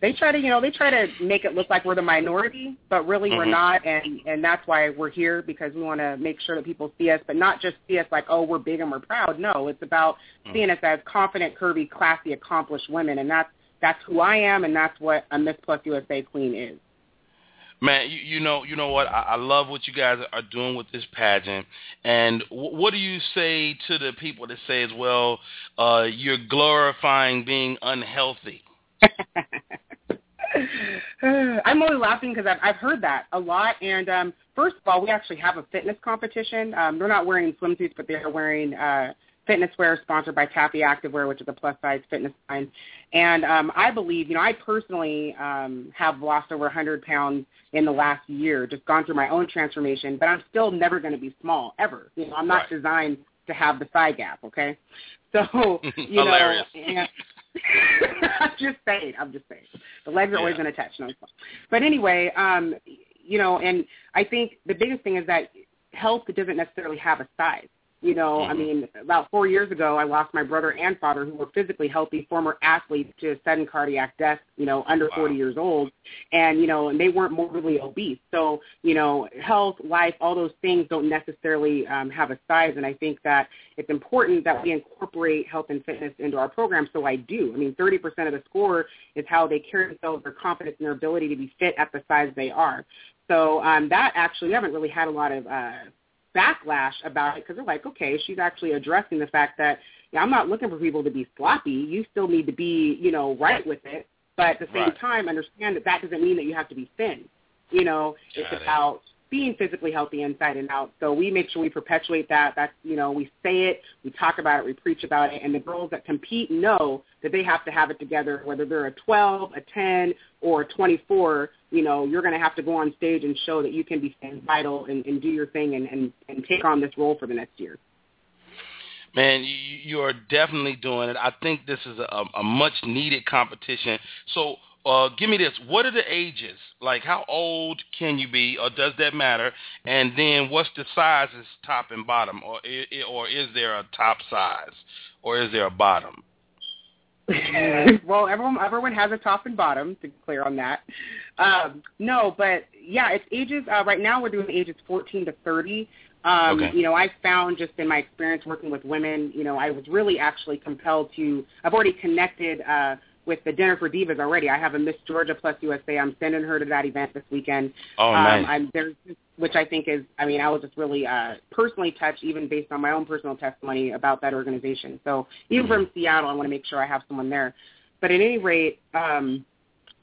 they try to, you know, they try to make it look like we're the minority, but really we're Mhm. not, and and that's why we're here because we want to make sure that people see us, but not just see us like, oh, we're big and we're proud. No, it's about seeing us as confident, curvy, classy, accomplished women, and that's that's who I am, and that's what a Miss Plus USA queen is. Man, you, you know, you know what? I, I love what you guys are doing with this pageant. And w- what do you say to the people that says, "Well, uh, you're glorifying being unhealthy"? I'm only laughing because I've, I've heard that a lot. And um, first of all, we actually have a fitness competition. Um, they're not wearing swimsuits, but they're wearing uh, fitness wear sponsored by Taffy Activewear, which is a plus size fitness line. And um, I believe, you know, I personally um, have lost over 100 pounds in the last year, just gone through my own transformation. But I'm still never going to be small ever. You know, I'm not Right. designed to have the thigh gap. Okay, so you know. And, I'm just saying. I'm just saying. The legs are always Yeah. going to touch. No. But anyway, um, you know, and I think the biggest thing is that health doesn't necessarily have a size. You know, I Mhm. mean, about four years ago, I lost my brother and father, who were physically healthy, former athletes, to sudden cardiac death. You know, under 40 years old, and you know, and they weren't morbidly obese. So, you know, health, life, all those things don't necessarily um, have a size. And I think that it's important that we incorporate health and fitness into our program. So I do. I mean, 30% of the score is how they carry themselves, their confidence, and their ability to be fit at the size they are. So um, that actually, we haven't really had a lot of uh, backlash about it because they're like, okay, she's actually addressing the fact that yeah, I'm not looking for people to be sloppy. You still need to be, you know, right with it. But at the same Right. time, understand that that doesn't mean that you have to be thin. You know, it's Got it. about being physically healthy inside and out. So we make sure we perpetuate that. That's, you know, we say it, we talk about it, we preach about it, and the girls that compete know that they have to have it together, whether they're a 12, a 10, or a 24, you know, you're going to have to go on stage and show that you can be vital and, and do your thing and, and, and take on this role for the next year. Man, you, you are definitely doing it. I think this is a, a much needed competition. So, uh, give me this. What are the ages? Like, how old can you be, or does that matter? And then, what's the sizes, top and bottom, or or is there a top size, or is there a bottom? well, everyone everyone has a top and bottom to be clear on that. Um, no, but yeah, it's ages. Uh, right now, we're doing ages 14 to 30. Um, Okay. You know, I found just in my experience working with women, you know, I was really actually compelled to. I've already connected uh, with the Dinner for Divas already. I have a Miss Georgia Plus USA. I'm sending her to that event this weekend. Oh, um, nice. I'm there's which I think is, I mean, I was just really uh, personally touched, even based on my own personal testimony about that organization. So even from Seattle, I want to make sure I have someone there. But at any rate, um,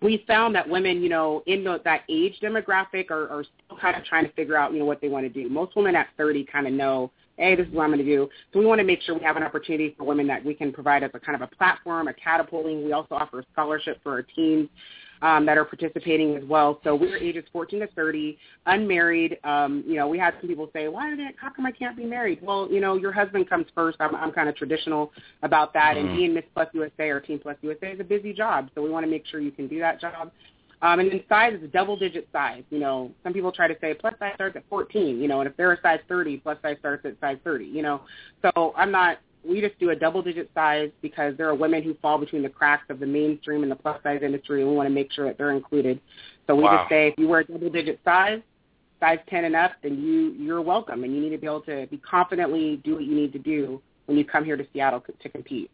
we found that women, you know, in the, that age demographic are, are still kind of trying to figure out, you know, what they want to do. Most women at 30 kind of know, hey, this is what I'm going to do. So we want to make sure we have an opportunity for women that we can provide as a kind of a platform, a catapulting. We also offer a scholarship for our teens um, that are participating as well. So we're ages 14 to 30, unmarried. Um, you know, we had some people say, why did it, how come I can't be married? Well, you know, your husband comes first. I'm, I'm kind of traditional about that. And Mhm. being Miss Plus USA or Teen Plus USA is a busy job. So we want to make sure you can do that job. Um, and then size is a double-digit size. You know, some people try to say plus size starts at 14. You know, and if they're a size 30, plus size starts at size 30. You know, so I'm not. We just do a double-digit size because there are women who fall between the cracks of the mainstream and the plus size industry, and we want to make sure that they're included. So we Wow. just say if you wear a double-digit size, size 10 and up, then you you're welcome, and you need to be able to be confidently do what you need to do when you come here to Seattle to compete.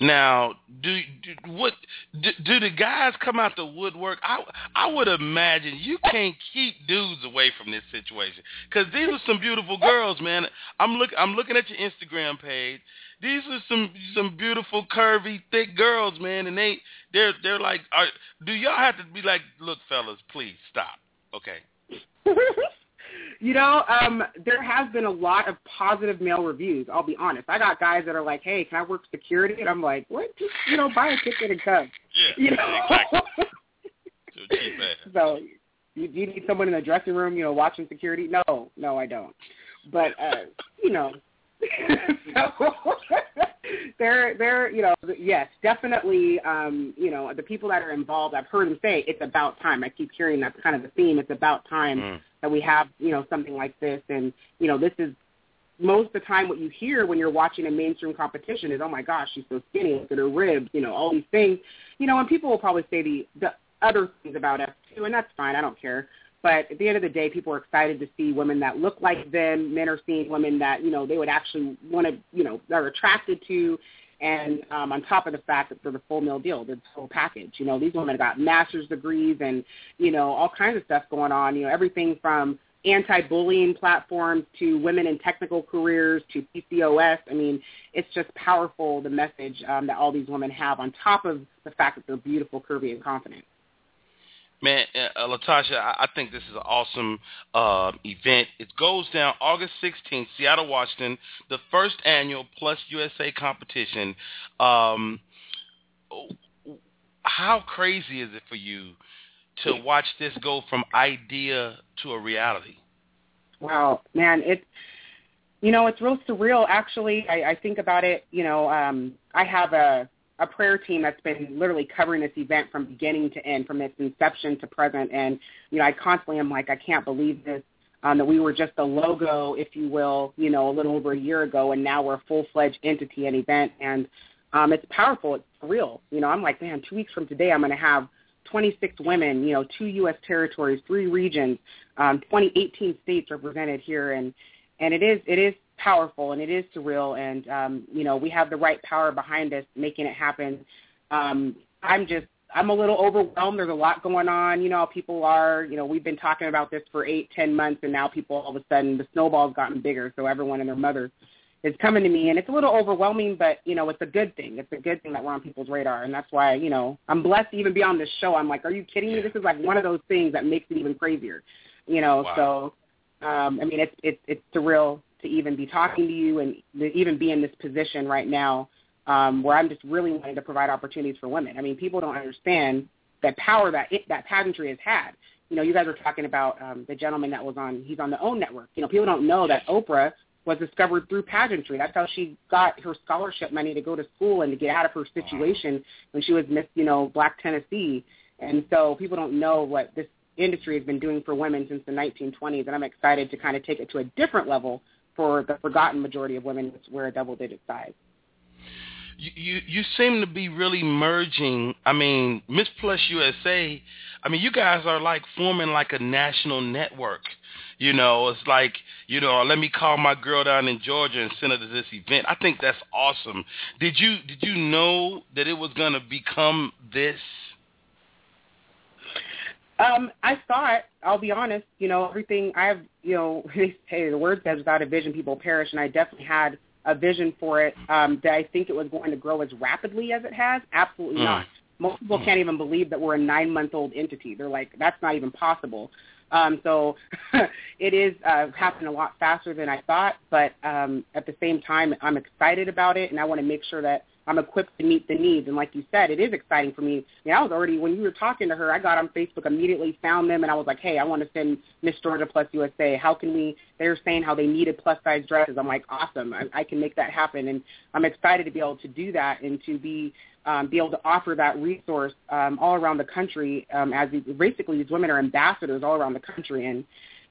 Now, do, do what do, do the guys come out the woodwork? I I would imagine you can't keep dudes away from this situation because these are some beautiful girls, man. I'm look I'm looking at your Instagram page. These are some some beautiful, curvy, thick girls, man, and they they're they're like, are, do y'all have to be like, look, fellas, please stop, okay? You know, um, there has been a lot of positive male reviews. I'll be honest. I got guys that are like, "Hey, can I work security?" And I'm like, "What? Just you know, buy a ticket and come." Yeah, You know. exactly. So cheap ass. so, you, you need someone in the dressing room, you know, watching security? No, no, I don't. But uh, you know, so they're they're you know yes definitely um you know the people that are involved I've heard them say it's about time I keep hearing that's kind of the theme it's about time Mm. that we have you know something like this and you know this is most of the time what you hear when you're watching a mainstream competition is, oh my gosh, she's so skinny, look at her ribs, you know, all these things. You know, and people will probably say the, the other things about us too, and that's fine. I don't care. But at the end of the day, people are excited to see women that look like them. Men are seeing women that, you know, they would actually want to, you know, they're attracted to. And um, on top of the fact that they're the full meal deal, the full package. You know, these women got master's degrees and, you know, all kinds of stuff going on. You know, everything from anti-bullying platforms to women in technical careers to PCOS. I mean, it's just powerful, the message um, that all these women have on top of the fact that they're beautiful, curvy, and confident. Man, uh, Latasha, I, I think this is an awesome uh, event. It goes down August 16th, Seattle, Washington, the first annual Plus USA competition. Um, how crazy is it for you to watch this go from idea to a reality? Wow, man, it's you know it's real surreal. Actually, I, I think about it. You know, um, I have a a prayer team that's been literally covering this event from beginning to end, from its inception to present. And you know, I constantly am like, I can't believe this. Um, that we were just a logo, if you will, you know, a little over a year ago, and now we're a full-fledged entity and event, and um, it's powerful. It's real. You know, I'm like, man, two weeks from today, I'm going to have 26 women, you know, two U.S. territories, three regions, um, 20, 18 states represented here, and and it is it is powerful and it is surreal, and um, you know, we have the right power behind us making it happen. Um, I'm just I'm a little overwhelmed. There's a lot going on. You know people are. You know, we've been talking about this for eight, ten months, and now people all of a sudden the snowball's gotten bigger. So everyone and their mother is coming to me, and it's a little overwhelming, but you know, it's a good thing. It's a good thing that we're on people's radar, and that's why you know I'm blessed to even be on this show. I'm like, are you kidding me? This is like one of those things that makes it even crazier, you know. Wow. So, um, I mean, it's it's it's surreal to even be talking to you and even be in this position right now, um, where I'm just really wanting to provide opportunities for women. I mean, people don't understand that power that it, that pageantry has had. You know, you guys were talking about um, the gentleman that was on. He's on the OWN network. You know, people don't know that Oprah was discovered through pageantry. That's how she got her scholarship money to go to school and to get out of her situation when she was Miss, you know, Black Tennessee. And so people don't know what this industry has been doing for women since the 1920s, and I'm excited to kind of take it to a different level for the forgotten majority of women, we're a double-digit size. You, you you seem to be really merging. I mean, Miss Plus USA. I mean, you guys are like forming like a national network. You know, it's like, you know, let me call my girl down in Georgia and send her to this event. I think that's awesome. Did you did you know that it was going to become this? Um, I thought, I'll be honest, you know, everything I have, you know, hey, the word says without a vision people perish, and I definitely had a vision for it. Um, did I think it was going to grow as rapidly as it has? Absolutely Mm. not. Most people can't even believe that we're a nine-month-old entity. They're like, that's not even possible. Um, so it is uh, happening a lot faster than I thought, but um, at the same time, I'm excited about it, and I want to make sure that I'm equipped to meet the needs. And like you said, it is exciting for me. I, mean, I was already when you were talking to her, I got on Facebook immediately, found them, and I was like, hey, I want to send Miss Georgia Plus USA. How can we? They were saying how they needed plus size dresses. I'm like, awesome, I, I can make that happen, and I'm excited to be able to do that and to be um, be able to offer that resource um, all around the country. Um, as basically these women are ambassadors all around the country, and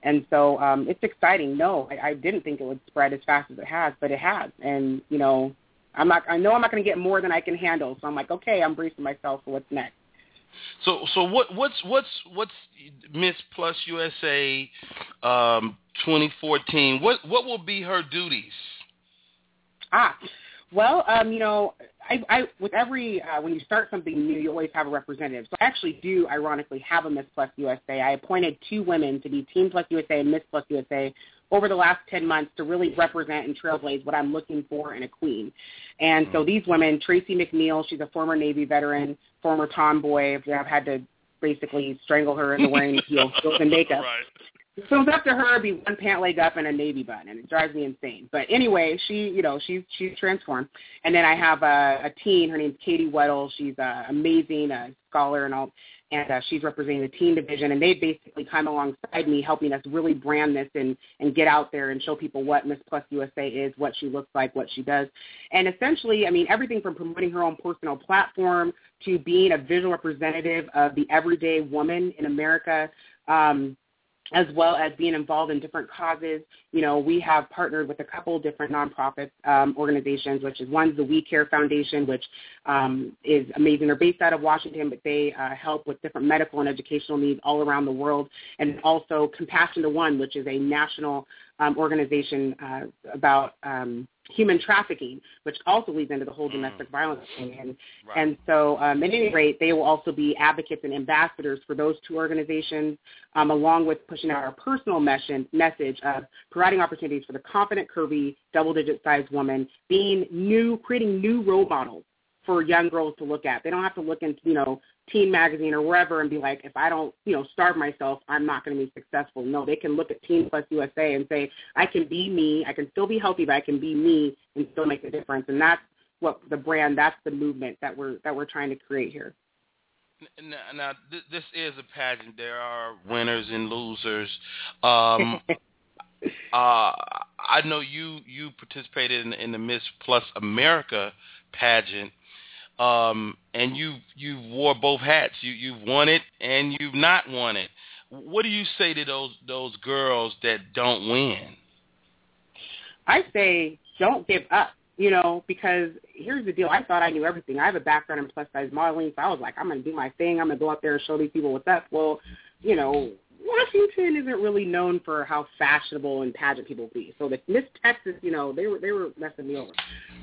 and so um, it's exciting. No, I, I didn't think it would spread as fast as it has, but it has. And you know, I'm not. I know I'm not going to get more than I can handle. So I'm like, okay, I'm bracing myself for what's next. So so what what's what's what's Miss Plus USA um, 2014? What what will be her duties? Ah, well, um, you know, I, I with every uh, when you start something new, you always have a representative. So I actually do, ironically, have a Miss Plus USA. I appointed two women to be Teen Plus USA and Miss Plus USA over the last 10 months to really represent and trailblaze what I'm looking for in a queen. And so these women, Tracy McNeil, she's a former Navy veteran, former tomboy. I've had to basically strangle her into wearing heels and makeup. Right. So it's up to her to be one pant leg up and a navy button, and it drives me insane. But anyway, she, you know, she's she's transformed. And then I have a, a teen. Her name's Katie Weddle. She's uh, amazing, a scholar and all, and uh, she's representing the teen division. And they basically come alongside me, helping us really brand this and and get out there and show people what Miss Plus USA is, what she looks like, what she does, and essentially, I mean, everything from promoting her own personal platform to being a visual representative of the everyday woman in America. Um, as well as being involved in different causes. You know, we have partnered with a couple different nonprofit um, organizations, which is one's the We Care Foundation, which um, is amazing. They're based out of Washington, but they uh, help with different medical and educational needs all around the world. And also Compassion to One, which is a national um, organization uh, about um, human trafficking, which also leads into the whole domestic violence thing. And, Right. and so um, at any rate, they will also be advocates and ambassadors for those two organizations, um, along with pushing out our personal mes- message of providing opportunities for the confident, curvy, double-digit sized woman, being new, creating new role models for young girls to look at. They don't have to look into, you know, Teen Magazine or wherever and be like, if I don't, you know, starve myself, I'm not going to be successful. No, they can look at Teen Plus USA and say, I can be me. I can still be healthy, but I can be me and still make a difference. And that's what the brand, that's the movement that we're that we're trying to create here. Now, now th- this is a pageant. There are winners and losers. Um, uh, I know you you participated in, in the Miss Plus America pageant, um, and you you've wore both hats. You you've won it and you've not won it. What do you say to those those girls that don't win? I say don't give up, you know, because here's the deal. I thought I knew everything. I have a background in plus size modeling, so I was like, I'm to do my thing. I'm to go out there and show these people what's up. Well, you know, Washington isn't really known for how fashionable and pageant people be. So the Miss Texas, you know, they were they were messing me over.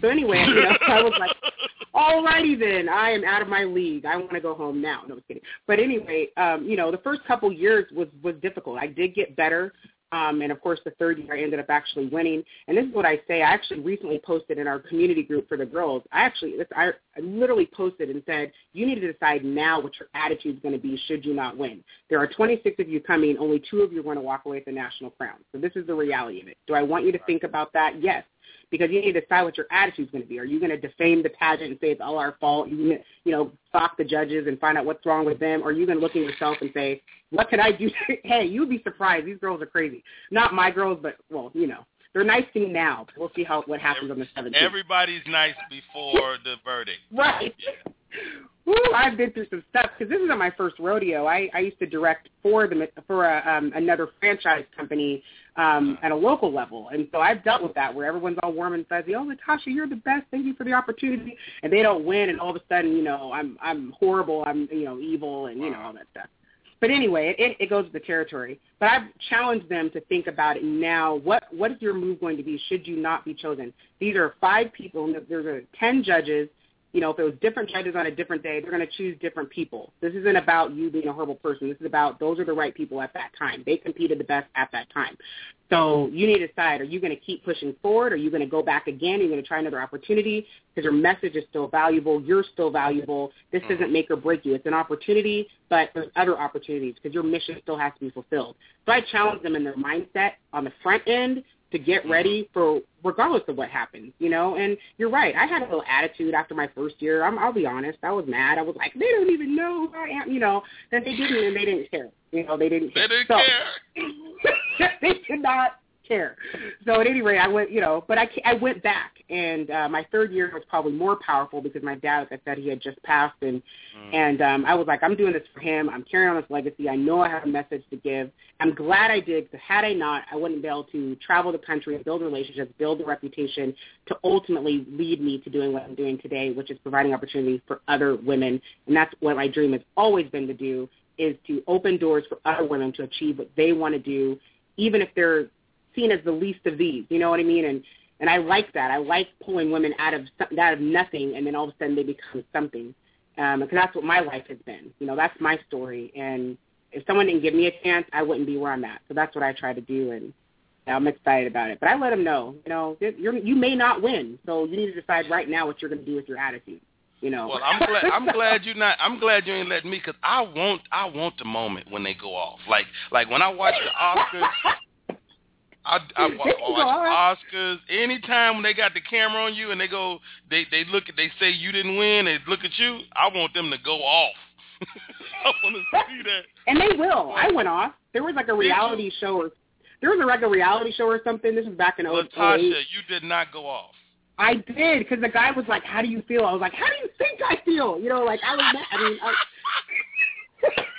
So anyway, you know, I was like, alrighty then, I am out of my league. I want to go home now. No, I'm kidding. But anyway, um, you know, the first couple years was was difficult. I did get better. Um, and of course, the third year I ended up actually winning. And this is what I say. I actually recently posted in our community group for the girls. I actually, I literally posted and said, you need to decide now what your attitude is going to be should you not win. There are 26 of you coming. Only two of you are going to walk away with the national crown. So this is the reality of it. Do I want you to think about that? Yes because you need to decide what your attitude is going to be. Are you going to defame the pageant and say it's all our fault? You to, you know, stalk the judges and find out what's wrong with them? Or are you going to look at yourself and say, what can I do? hey, you'd be surprised. These girls are crazy. Not my girls, but well, you know, they're nice to me now. We'll see how what happens on the 17th. Everybody's nice before the verdict. Right. Woo, I've been through some stuff because this isn't my first rodeo. I, I used to direct for the for a, um, another franchise company um, at a local level, and so I've dealt with that where everyone's all warm and fuzzy. Oh, Latasha, you're the best. Thank you for the opportunity, and they don't win, and all of a sudden, you know, I'm I'm horrible. I'm you know evil, and you know all that stuff. But anyway, it, it goes with the territory. But I've challenged them to think about it now. What what is your move going to be? Should you not be chosen? These are five people. and There's a ten judges you know, if it was different judges on a different day, they're going to choose different people. This isn't about you being a horrible person. This is about those are the right people at that time. They competed the best at that time. So you need to decide, are you going to keep pushing forward? Are you going to go back again? Are you going to try another opportunity? Because your message is still valuable. You're still valuable. This mm-hmm. doesn't make or break you. It's an opportunity, but there's other opportunities because your mission still has to be fulfilled. So I challenge them in their mindset on the front end to get mm-hmm. ready for regardless of what happens, you know. And you're right. I had a little attitude after my first year. I'm, I'll be honest. I was mad. I was like, they don't even know who I am, you know. And they didn't, and they didn't care. You know, they didn't. Care. They didn't so, care. they did not care. So at any rate, I went, you know, but I I went back, and uh, my third year was probably more powerful because my dad, like I said, he had just passed, and and um, I was like, I'm doing this for him. I'm carrying on his legacy. I know I have a message to give. I'm glad I did because had I not, I wouldn't be able to travel the country, build relationships, build a reputation to ultimately lead me to doing what I'm doing today, which is providing opportunities for other women. And that's what my dream has always been to do is to open doors for other women to achieve what they want to do, even if they're seen as the least of these. You know what I mean? And and I like that. I like pulling women out of out of nothing, and then all of a sudden they become something. Um, because that's what my life has been. You know, that's my story. And if someone didn't give me a chance, I wouldn't be where I'm at. So that's what I try to do, and I'm excited about it. But I let them know, you know, you're, you may not win, so you need to decide right now what you're going to do with your attitude. You know. Well, I'm glad. I'm glad you not. I'm glad you ain't letting me because I want. I want the moment when they go off. Like like when I watch the Oscars. I, I, can watch Oscars anytime when they got the camera on you and they go they they look at they say you didn't win they look at you I want them to go off I want to see that And they will. I went off. There was like a reality show or there was a like a reality show or something. This was back in 08. Latasha you did not go off I did because the guy was like, "How do you feel?" I was like, "How do you think I feel?" You know, like I was. mad. I mean, I,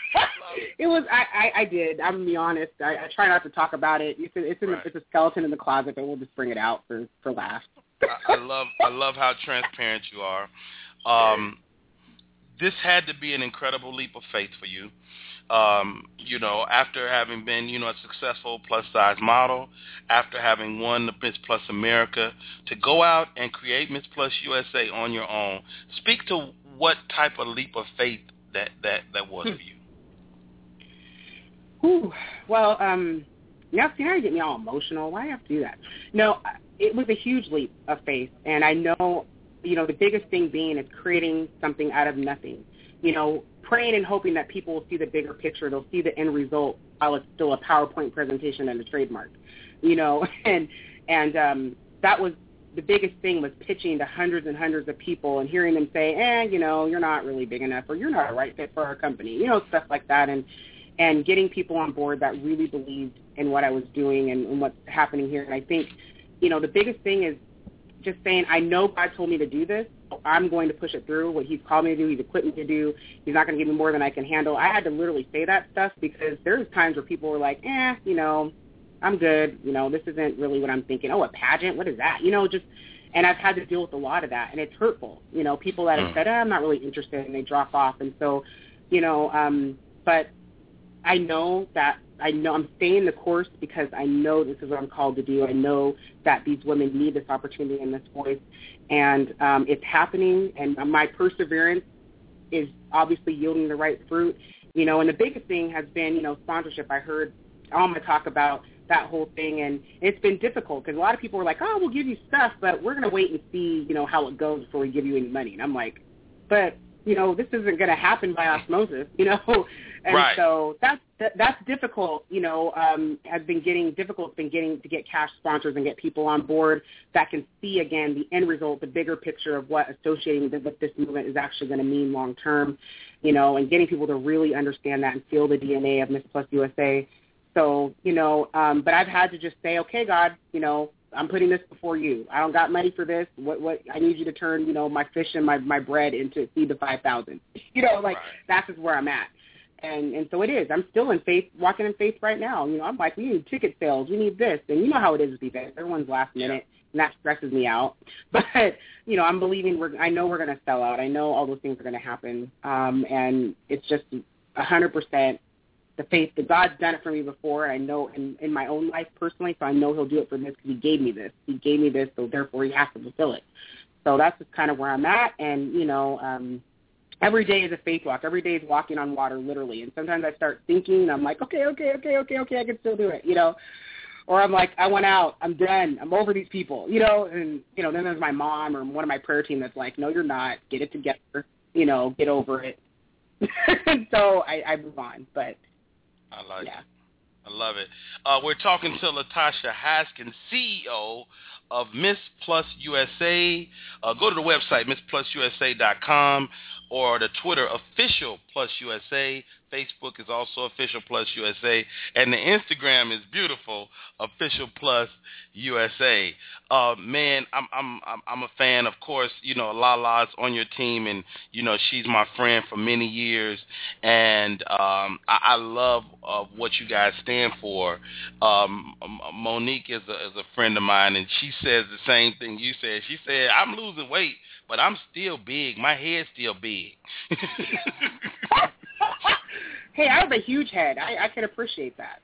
it was. I, I, I did. I'm gonna be honest. I, I try not to talk about it. It's a, it's, in, Right. it's a skeleton in the closet, but we'll just bring it out for for laughs. I, I love I love how transparent you are. Um, this had to be an incredible leap of faith for you. Um, you know, after having been, you know, a successful plus size model, after having won the Miss Plus America, to go out and create Miss Plus USA on your own. Speak to what type of leap of faith that that that was for you. Whew. Well, um, now see, now you get me all emotional. Why do I have to do that? No, it was a huge leap of faith, and I know, you know, the biggest thing being is creating something out of nothing. You know, praying and hoping that people will see the bigger picture. They'll see the end result while it's still a PowerPoint presentation and a trademark. You know, and and um, that was the biggest thing was pitching to hundreds and hundreds of people and hearing them say, eh, you know, you're not really big enough or you're not a right fit for our company, you know, stuff like that. And and getting people on board that really believed in what I was doing and, and what's happening here. And I think, you know, the biggest thing is just saying, I know God told me to do this. So I'm going to push it through. What He's called me to do, He's equipped me to do. He's not going to give me more than I can handle. I had to literally say that stuff because there's times where people were like, eh, you know, I'm good. You know, this isn't really what I'm thinking. Oh, a pageant? What is that? You know, just and I've had to deal with a lot of that, and it's hurtful. You know, people that have said, eh, I'm not really interested, and they drop off. And so, you know, um, but I know that I know I'm staying the course because I know this is what I'm called to do. I know that these women need this opportunity and this voice, and um, it's happening. And my perseverance is obviously yielding the right fruit. You know, and the biggest thing has been, you know, sponsorship. I heard Alma talk about that whole thing, and it's been difficult because a lot of people were like, "Oh, we'll give you stuff, but we're going to wait and see, you know, how it goes before we give you any money." And I'm like, "But you know, this isn't going to happen by osmosis, you know." And Right. so that's that, that's difficult. You know, um, has been getting difficult. Been getting to get cash sponsors and get people on board that can see again the end result, the bigger picture of what associating with, with this movement is actually going to mean long term. You know, and getting people to really understand that and feel the DNA of Miss Plus USA. So, you know, um, but I've had to just say, okay, God, you know, I'm putting this before you. I don't got money for this. What, what, I need you to turn, you know, my fish and my, my bread into feed the 5,000. You know, like that's just where I'm at. And, and so it is. I'm still in faith, walking in faith right now. You know, I'm like, we need ticket sales. We need this. And you know how it is with events. Everyone's last minute. And that stresses me out. But, you know, I'm believing we're, I know we're going to sell out. I know all those things are going to happen. Um, and it's just a hundred percent the faith that God's done it for me before. I know in, in my own life personally, so I know He'll do it for this because He gave me this. He gave me this, so therefore He has to fulfill it. So that's just kind of where I'm at. And you know, um, every day is a faith walk. Every day is walking on water, literally. And sometimes I start thinking, I'm like, okay, okay, okay, okay, okay, I can still do it. You know. Or I'm like, I went out, I'm done, I'm over these people, you know, and you know, then there's my mom or one of my prayer team that's like, no, you're not, get it together, you know, get over it. so I, I move on, but I like yeah. it. I love it. Uh, we're talking to Latasha Haskins, CEO of Miss Plus USA. Uh, go to the website, missplususa.com, or the Twitter official Plus USA. Facebook is also official Plus USA, and the Instagram is beautiful, official Plus USA. Uh, man, I'm I'm I'm a fan. Of course, you know Lala's on your team, and you know she's my friend for many years, and um, I, I love uh, what you guys stand for. Um, Mo'Nique is a is a friend of mine, and she says the same thing you said. She said, "I'm losing weight, but I'm still big. My head's still big." hey, I have a huge head. I, I can appreciate that.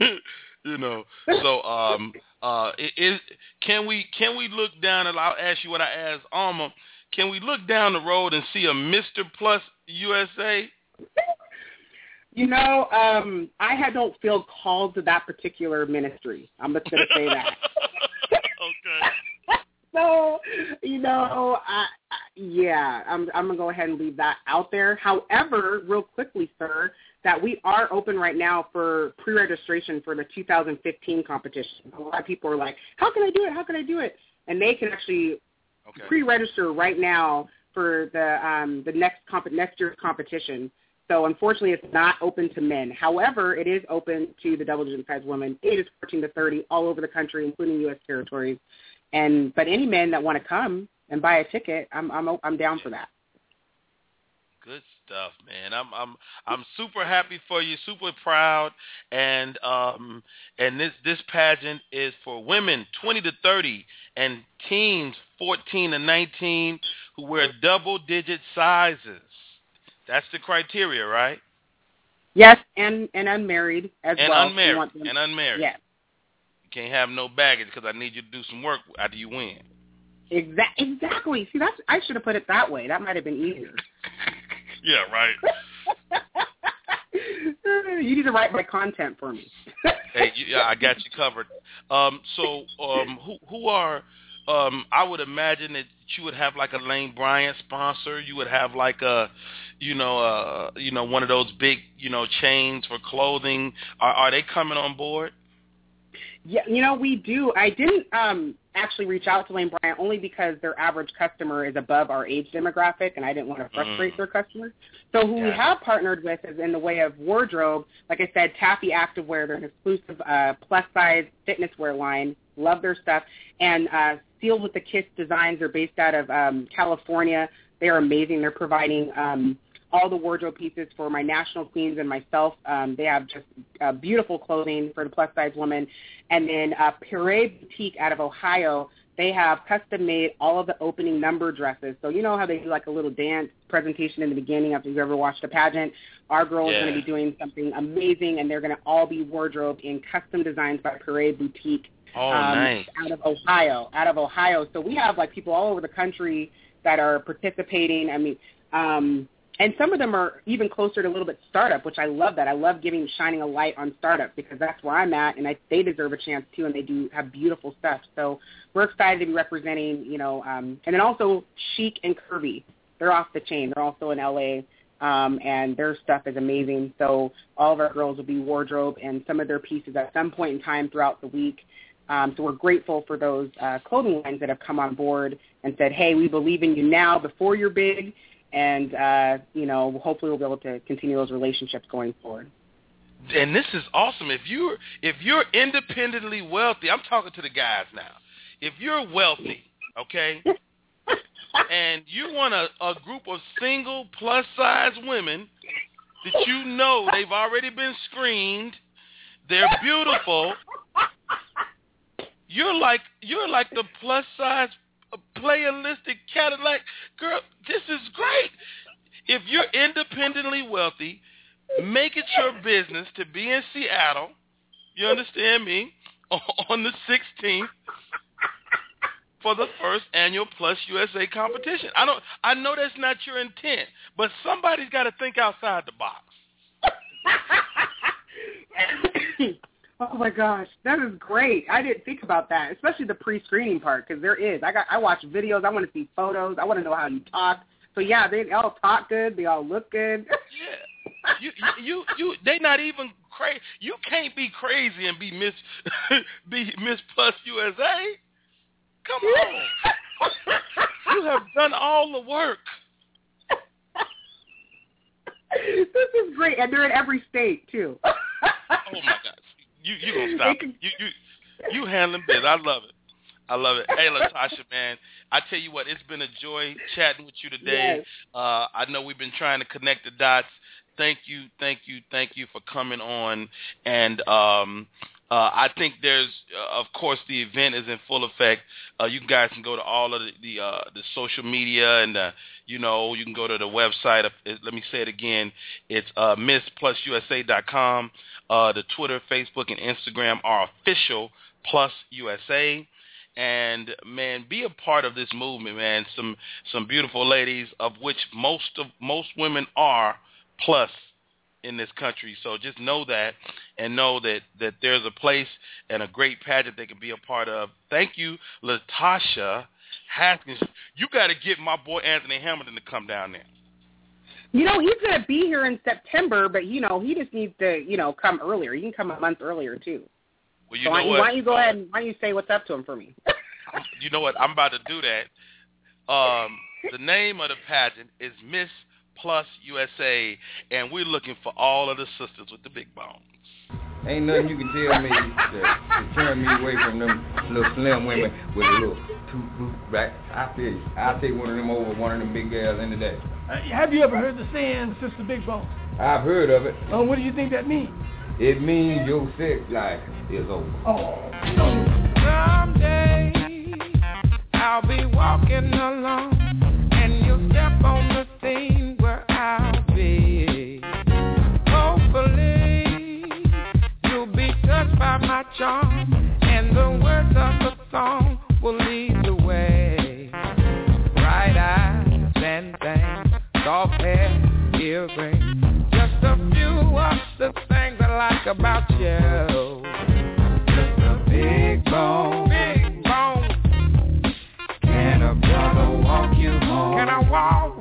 you know. So, um, uh, it, it, can we can we look down and I'll ask you what I asked Alma. Can we look down the road and see a Mister Plus USA? You know, um, I don't feel called to that particular ministry. I'm just going to say that. So, you know, I, I, yeah, I'm, I'm going to go ahead and leave that out there. However, real quickly, sir, that we are open right now for pre-registration for the 2015 competition. A lot of people are like, how can I do it? How can I do it? And they can actually Okay. pre-register right now for the um, the next comp- next year's competition. So unfortunately, it's not open to men. However, it is open to the double-digit size women, ages 14 to 30, all over the country, including U.S. territories. And but any men that want to come and buy a ticket, I'm I'm I'm down for that. Good stuff, man. I'm I'm I'm super happy for you, super proud, and um and this this pageant is for women 20 to 30 and teens 14 to 19 who wear double digit sizes. That's the criteria, right? Yes, and and unmarried as and well. We unmarried. And unmarried. You can't have no baggage because I need you to do some work after you win. Exactly. exactly. See, that's I should have put it that way. That might have been easier. Yeah, right. you need to write my content for me. hey, you, yeah, I got you covered. Um, so, um, who who are? Um, I would imagine that you would have like a Lane Bryant sponsor. You would have like a, you know, uh, you know, one of those big, you know, chains for clothing. Are are they coming on board? Yeah, you know, we do. I didn't um actually reach out to Lane Bryant only because their average customer is above our age demographic and I didn't want to frustrate Mm. their customers. So who we have partnered with is in the way of wardrobe, like I said, Taffy Activewear, they're an exclusive uh plus size fitness wear line. Love their stuff. And uh Sealed with the Kiss Designs are based out of um California. They're amazing. They're providing um all the wardrobe pieces for my national queens and myself. Um, they have just uh, beautiful clothing for the plus size woman. And then uh, Puree Boutique out of Ohio, they have custom made all of the opening number dresses. So you know how they do like a little dance presentation in the beginning after you've ever watched a pageant. Our girl is going to be doing something amazing, and they're going to all be wardrobe in custom designs by Puree Boutique Oh, um, nice. out of Ohio, out of Ohio. So we have like people all over the country that are participating. I mean, um, and some of them are even closer to a little bit startup, which I love that. I love giving shining a light on startup because that's where I'm at, and I, they deserve a chance too, and they do have beautiful stuff. So we're excited to be representing, you know, um, and then also chic and curvy. They're off the chain. They're also in LA. Um, and their stuff is amazing. So all of our girls will be wardrobe and some of their pieces at some point in time throughout the week. Um, so we're grateful for those uh, clothing lines that have come on board and said, "Hey, we believe in you now before you're big," and uh, you know, hopefully we'll be able to continue those relationships going forward. and this is awesome. If you're if you're independently wealthy, I'm talking to the guys now. If you're wealthy, okay, and you want a, a group of single plus size women that you know they've already been screened, they're beautiful. You're like you're like the plus size uh, playalistic Cadillac girl. This is great. If you're independently wealthy, make it your business to be in Seattle. You understand me? On the 16th for the first annual Plus USA competition. I don't. I know that's not your intent, but somebody's got to think outside the box. oh my gosh, that is great. I didn't think about that, especially the pre-screening part, because there is. I got. I watch videos. I want to see photos. I want to know how you talk. So yeah, they all talk good. They all look good. You, you, you, you they not even crazy. You can't be crazy and be Miss, be Miss Plus USA. Come on. you have done all the work. this is great, and they're in every state too. Oh my. You you gonna stop it. You you you handling biz. I love it. I love it. Hey Latasha, man. I tell you what, it's been a joy chatting with you today. Yes. Uh I know we've been trying to connect the dots. Thank you, thank you, thank you for coming on. And um uh, I think there's, uh, of course, the event is in full effect. Uh, you guys can go to all of the the, uh, the social media, and you know you can go to the website. Let me say it again. It's uh, missplususa.com. Uh, the Twitter, Facebook, and Instagram are official Plus USA. And man, be a part of this movement, man. Some some beautiful ladies, of which most of most women are plus in this country. So just know that and know that, that there's a place and a great pageant they can be a part of. Thank you, Latasha Haskins. You got to get my boy Anthony Hamilton to come down there. You know, he's going to be here in September, but you know, he just needs to, you know, come earlier. He can come a month earlier too. Well, you so know why, what? why don't you go ahead and why don't you say what's up to him for me? You know what? I'm about to do that. Um, the name of the pageant is Miss Plus USA, and we're looking for all of the sisters with the big bones. Ain't nothing you can tell me to, to turn me away from them little slim women with a little two boot back. I feel you. I'll take one of them over one of them big girls any day. Uh, have you ever heard the saying, Sister Big Bone? I've heard of it. Oh, what do you think that means? It means your sex life is over. Oh. Someday I'll be walking alone charm and the words of the song will lead the way. Bright eyes and things, soft hair, ear ring. Just a few of the things I like about you. Just a big bone. Big bone. Can a brother walk you home? Can I walk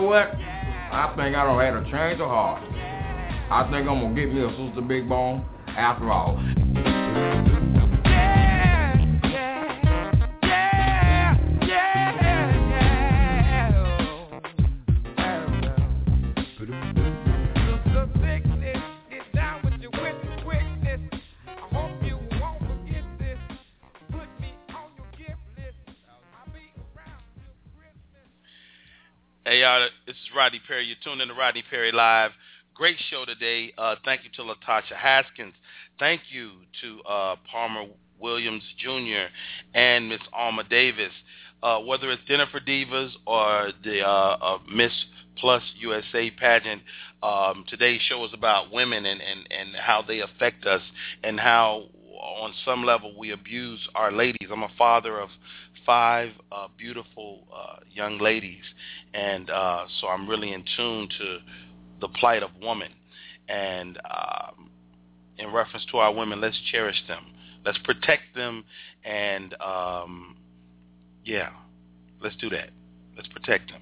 know what? I think I don't have to change of heart. I think I'm gonna get me a sister big bone after all. Rodney Perry. You're tuned in to Rodney Perry Live. Great show today. Uh, thank you to Latasha Haskins. Thank you to uh, Palmer Williams Jr. and Miss Alma Davis. Uh, whether it's Dinner for Divas or the uh, Miss Plus USA pageant, um, today's show is about women and, and, and how they affect us and how on some level we abuse our ladies. I'm a father of five uh, beautiful uh, young ladies, and uh, so I'm really in tune to the plight of woman. And um, in reference to our women, let's cherish them. Let's protect them, and um, yeah, let's do that. Let's protect them.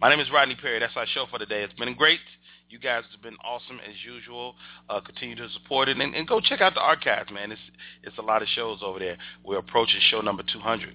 My name is Rodney Perry. That's our show for today. It's been great. You guys have been awesome as usual. Uh, continue to support it and, and go check out the archives, man. It's it's a lot of shows over there. We're approaching show number 200.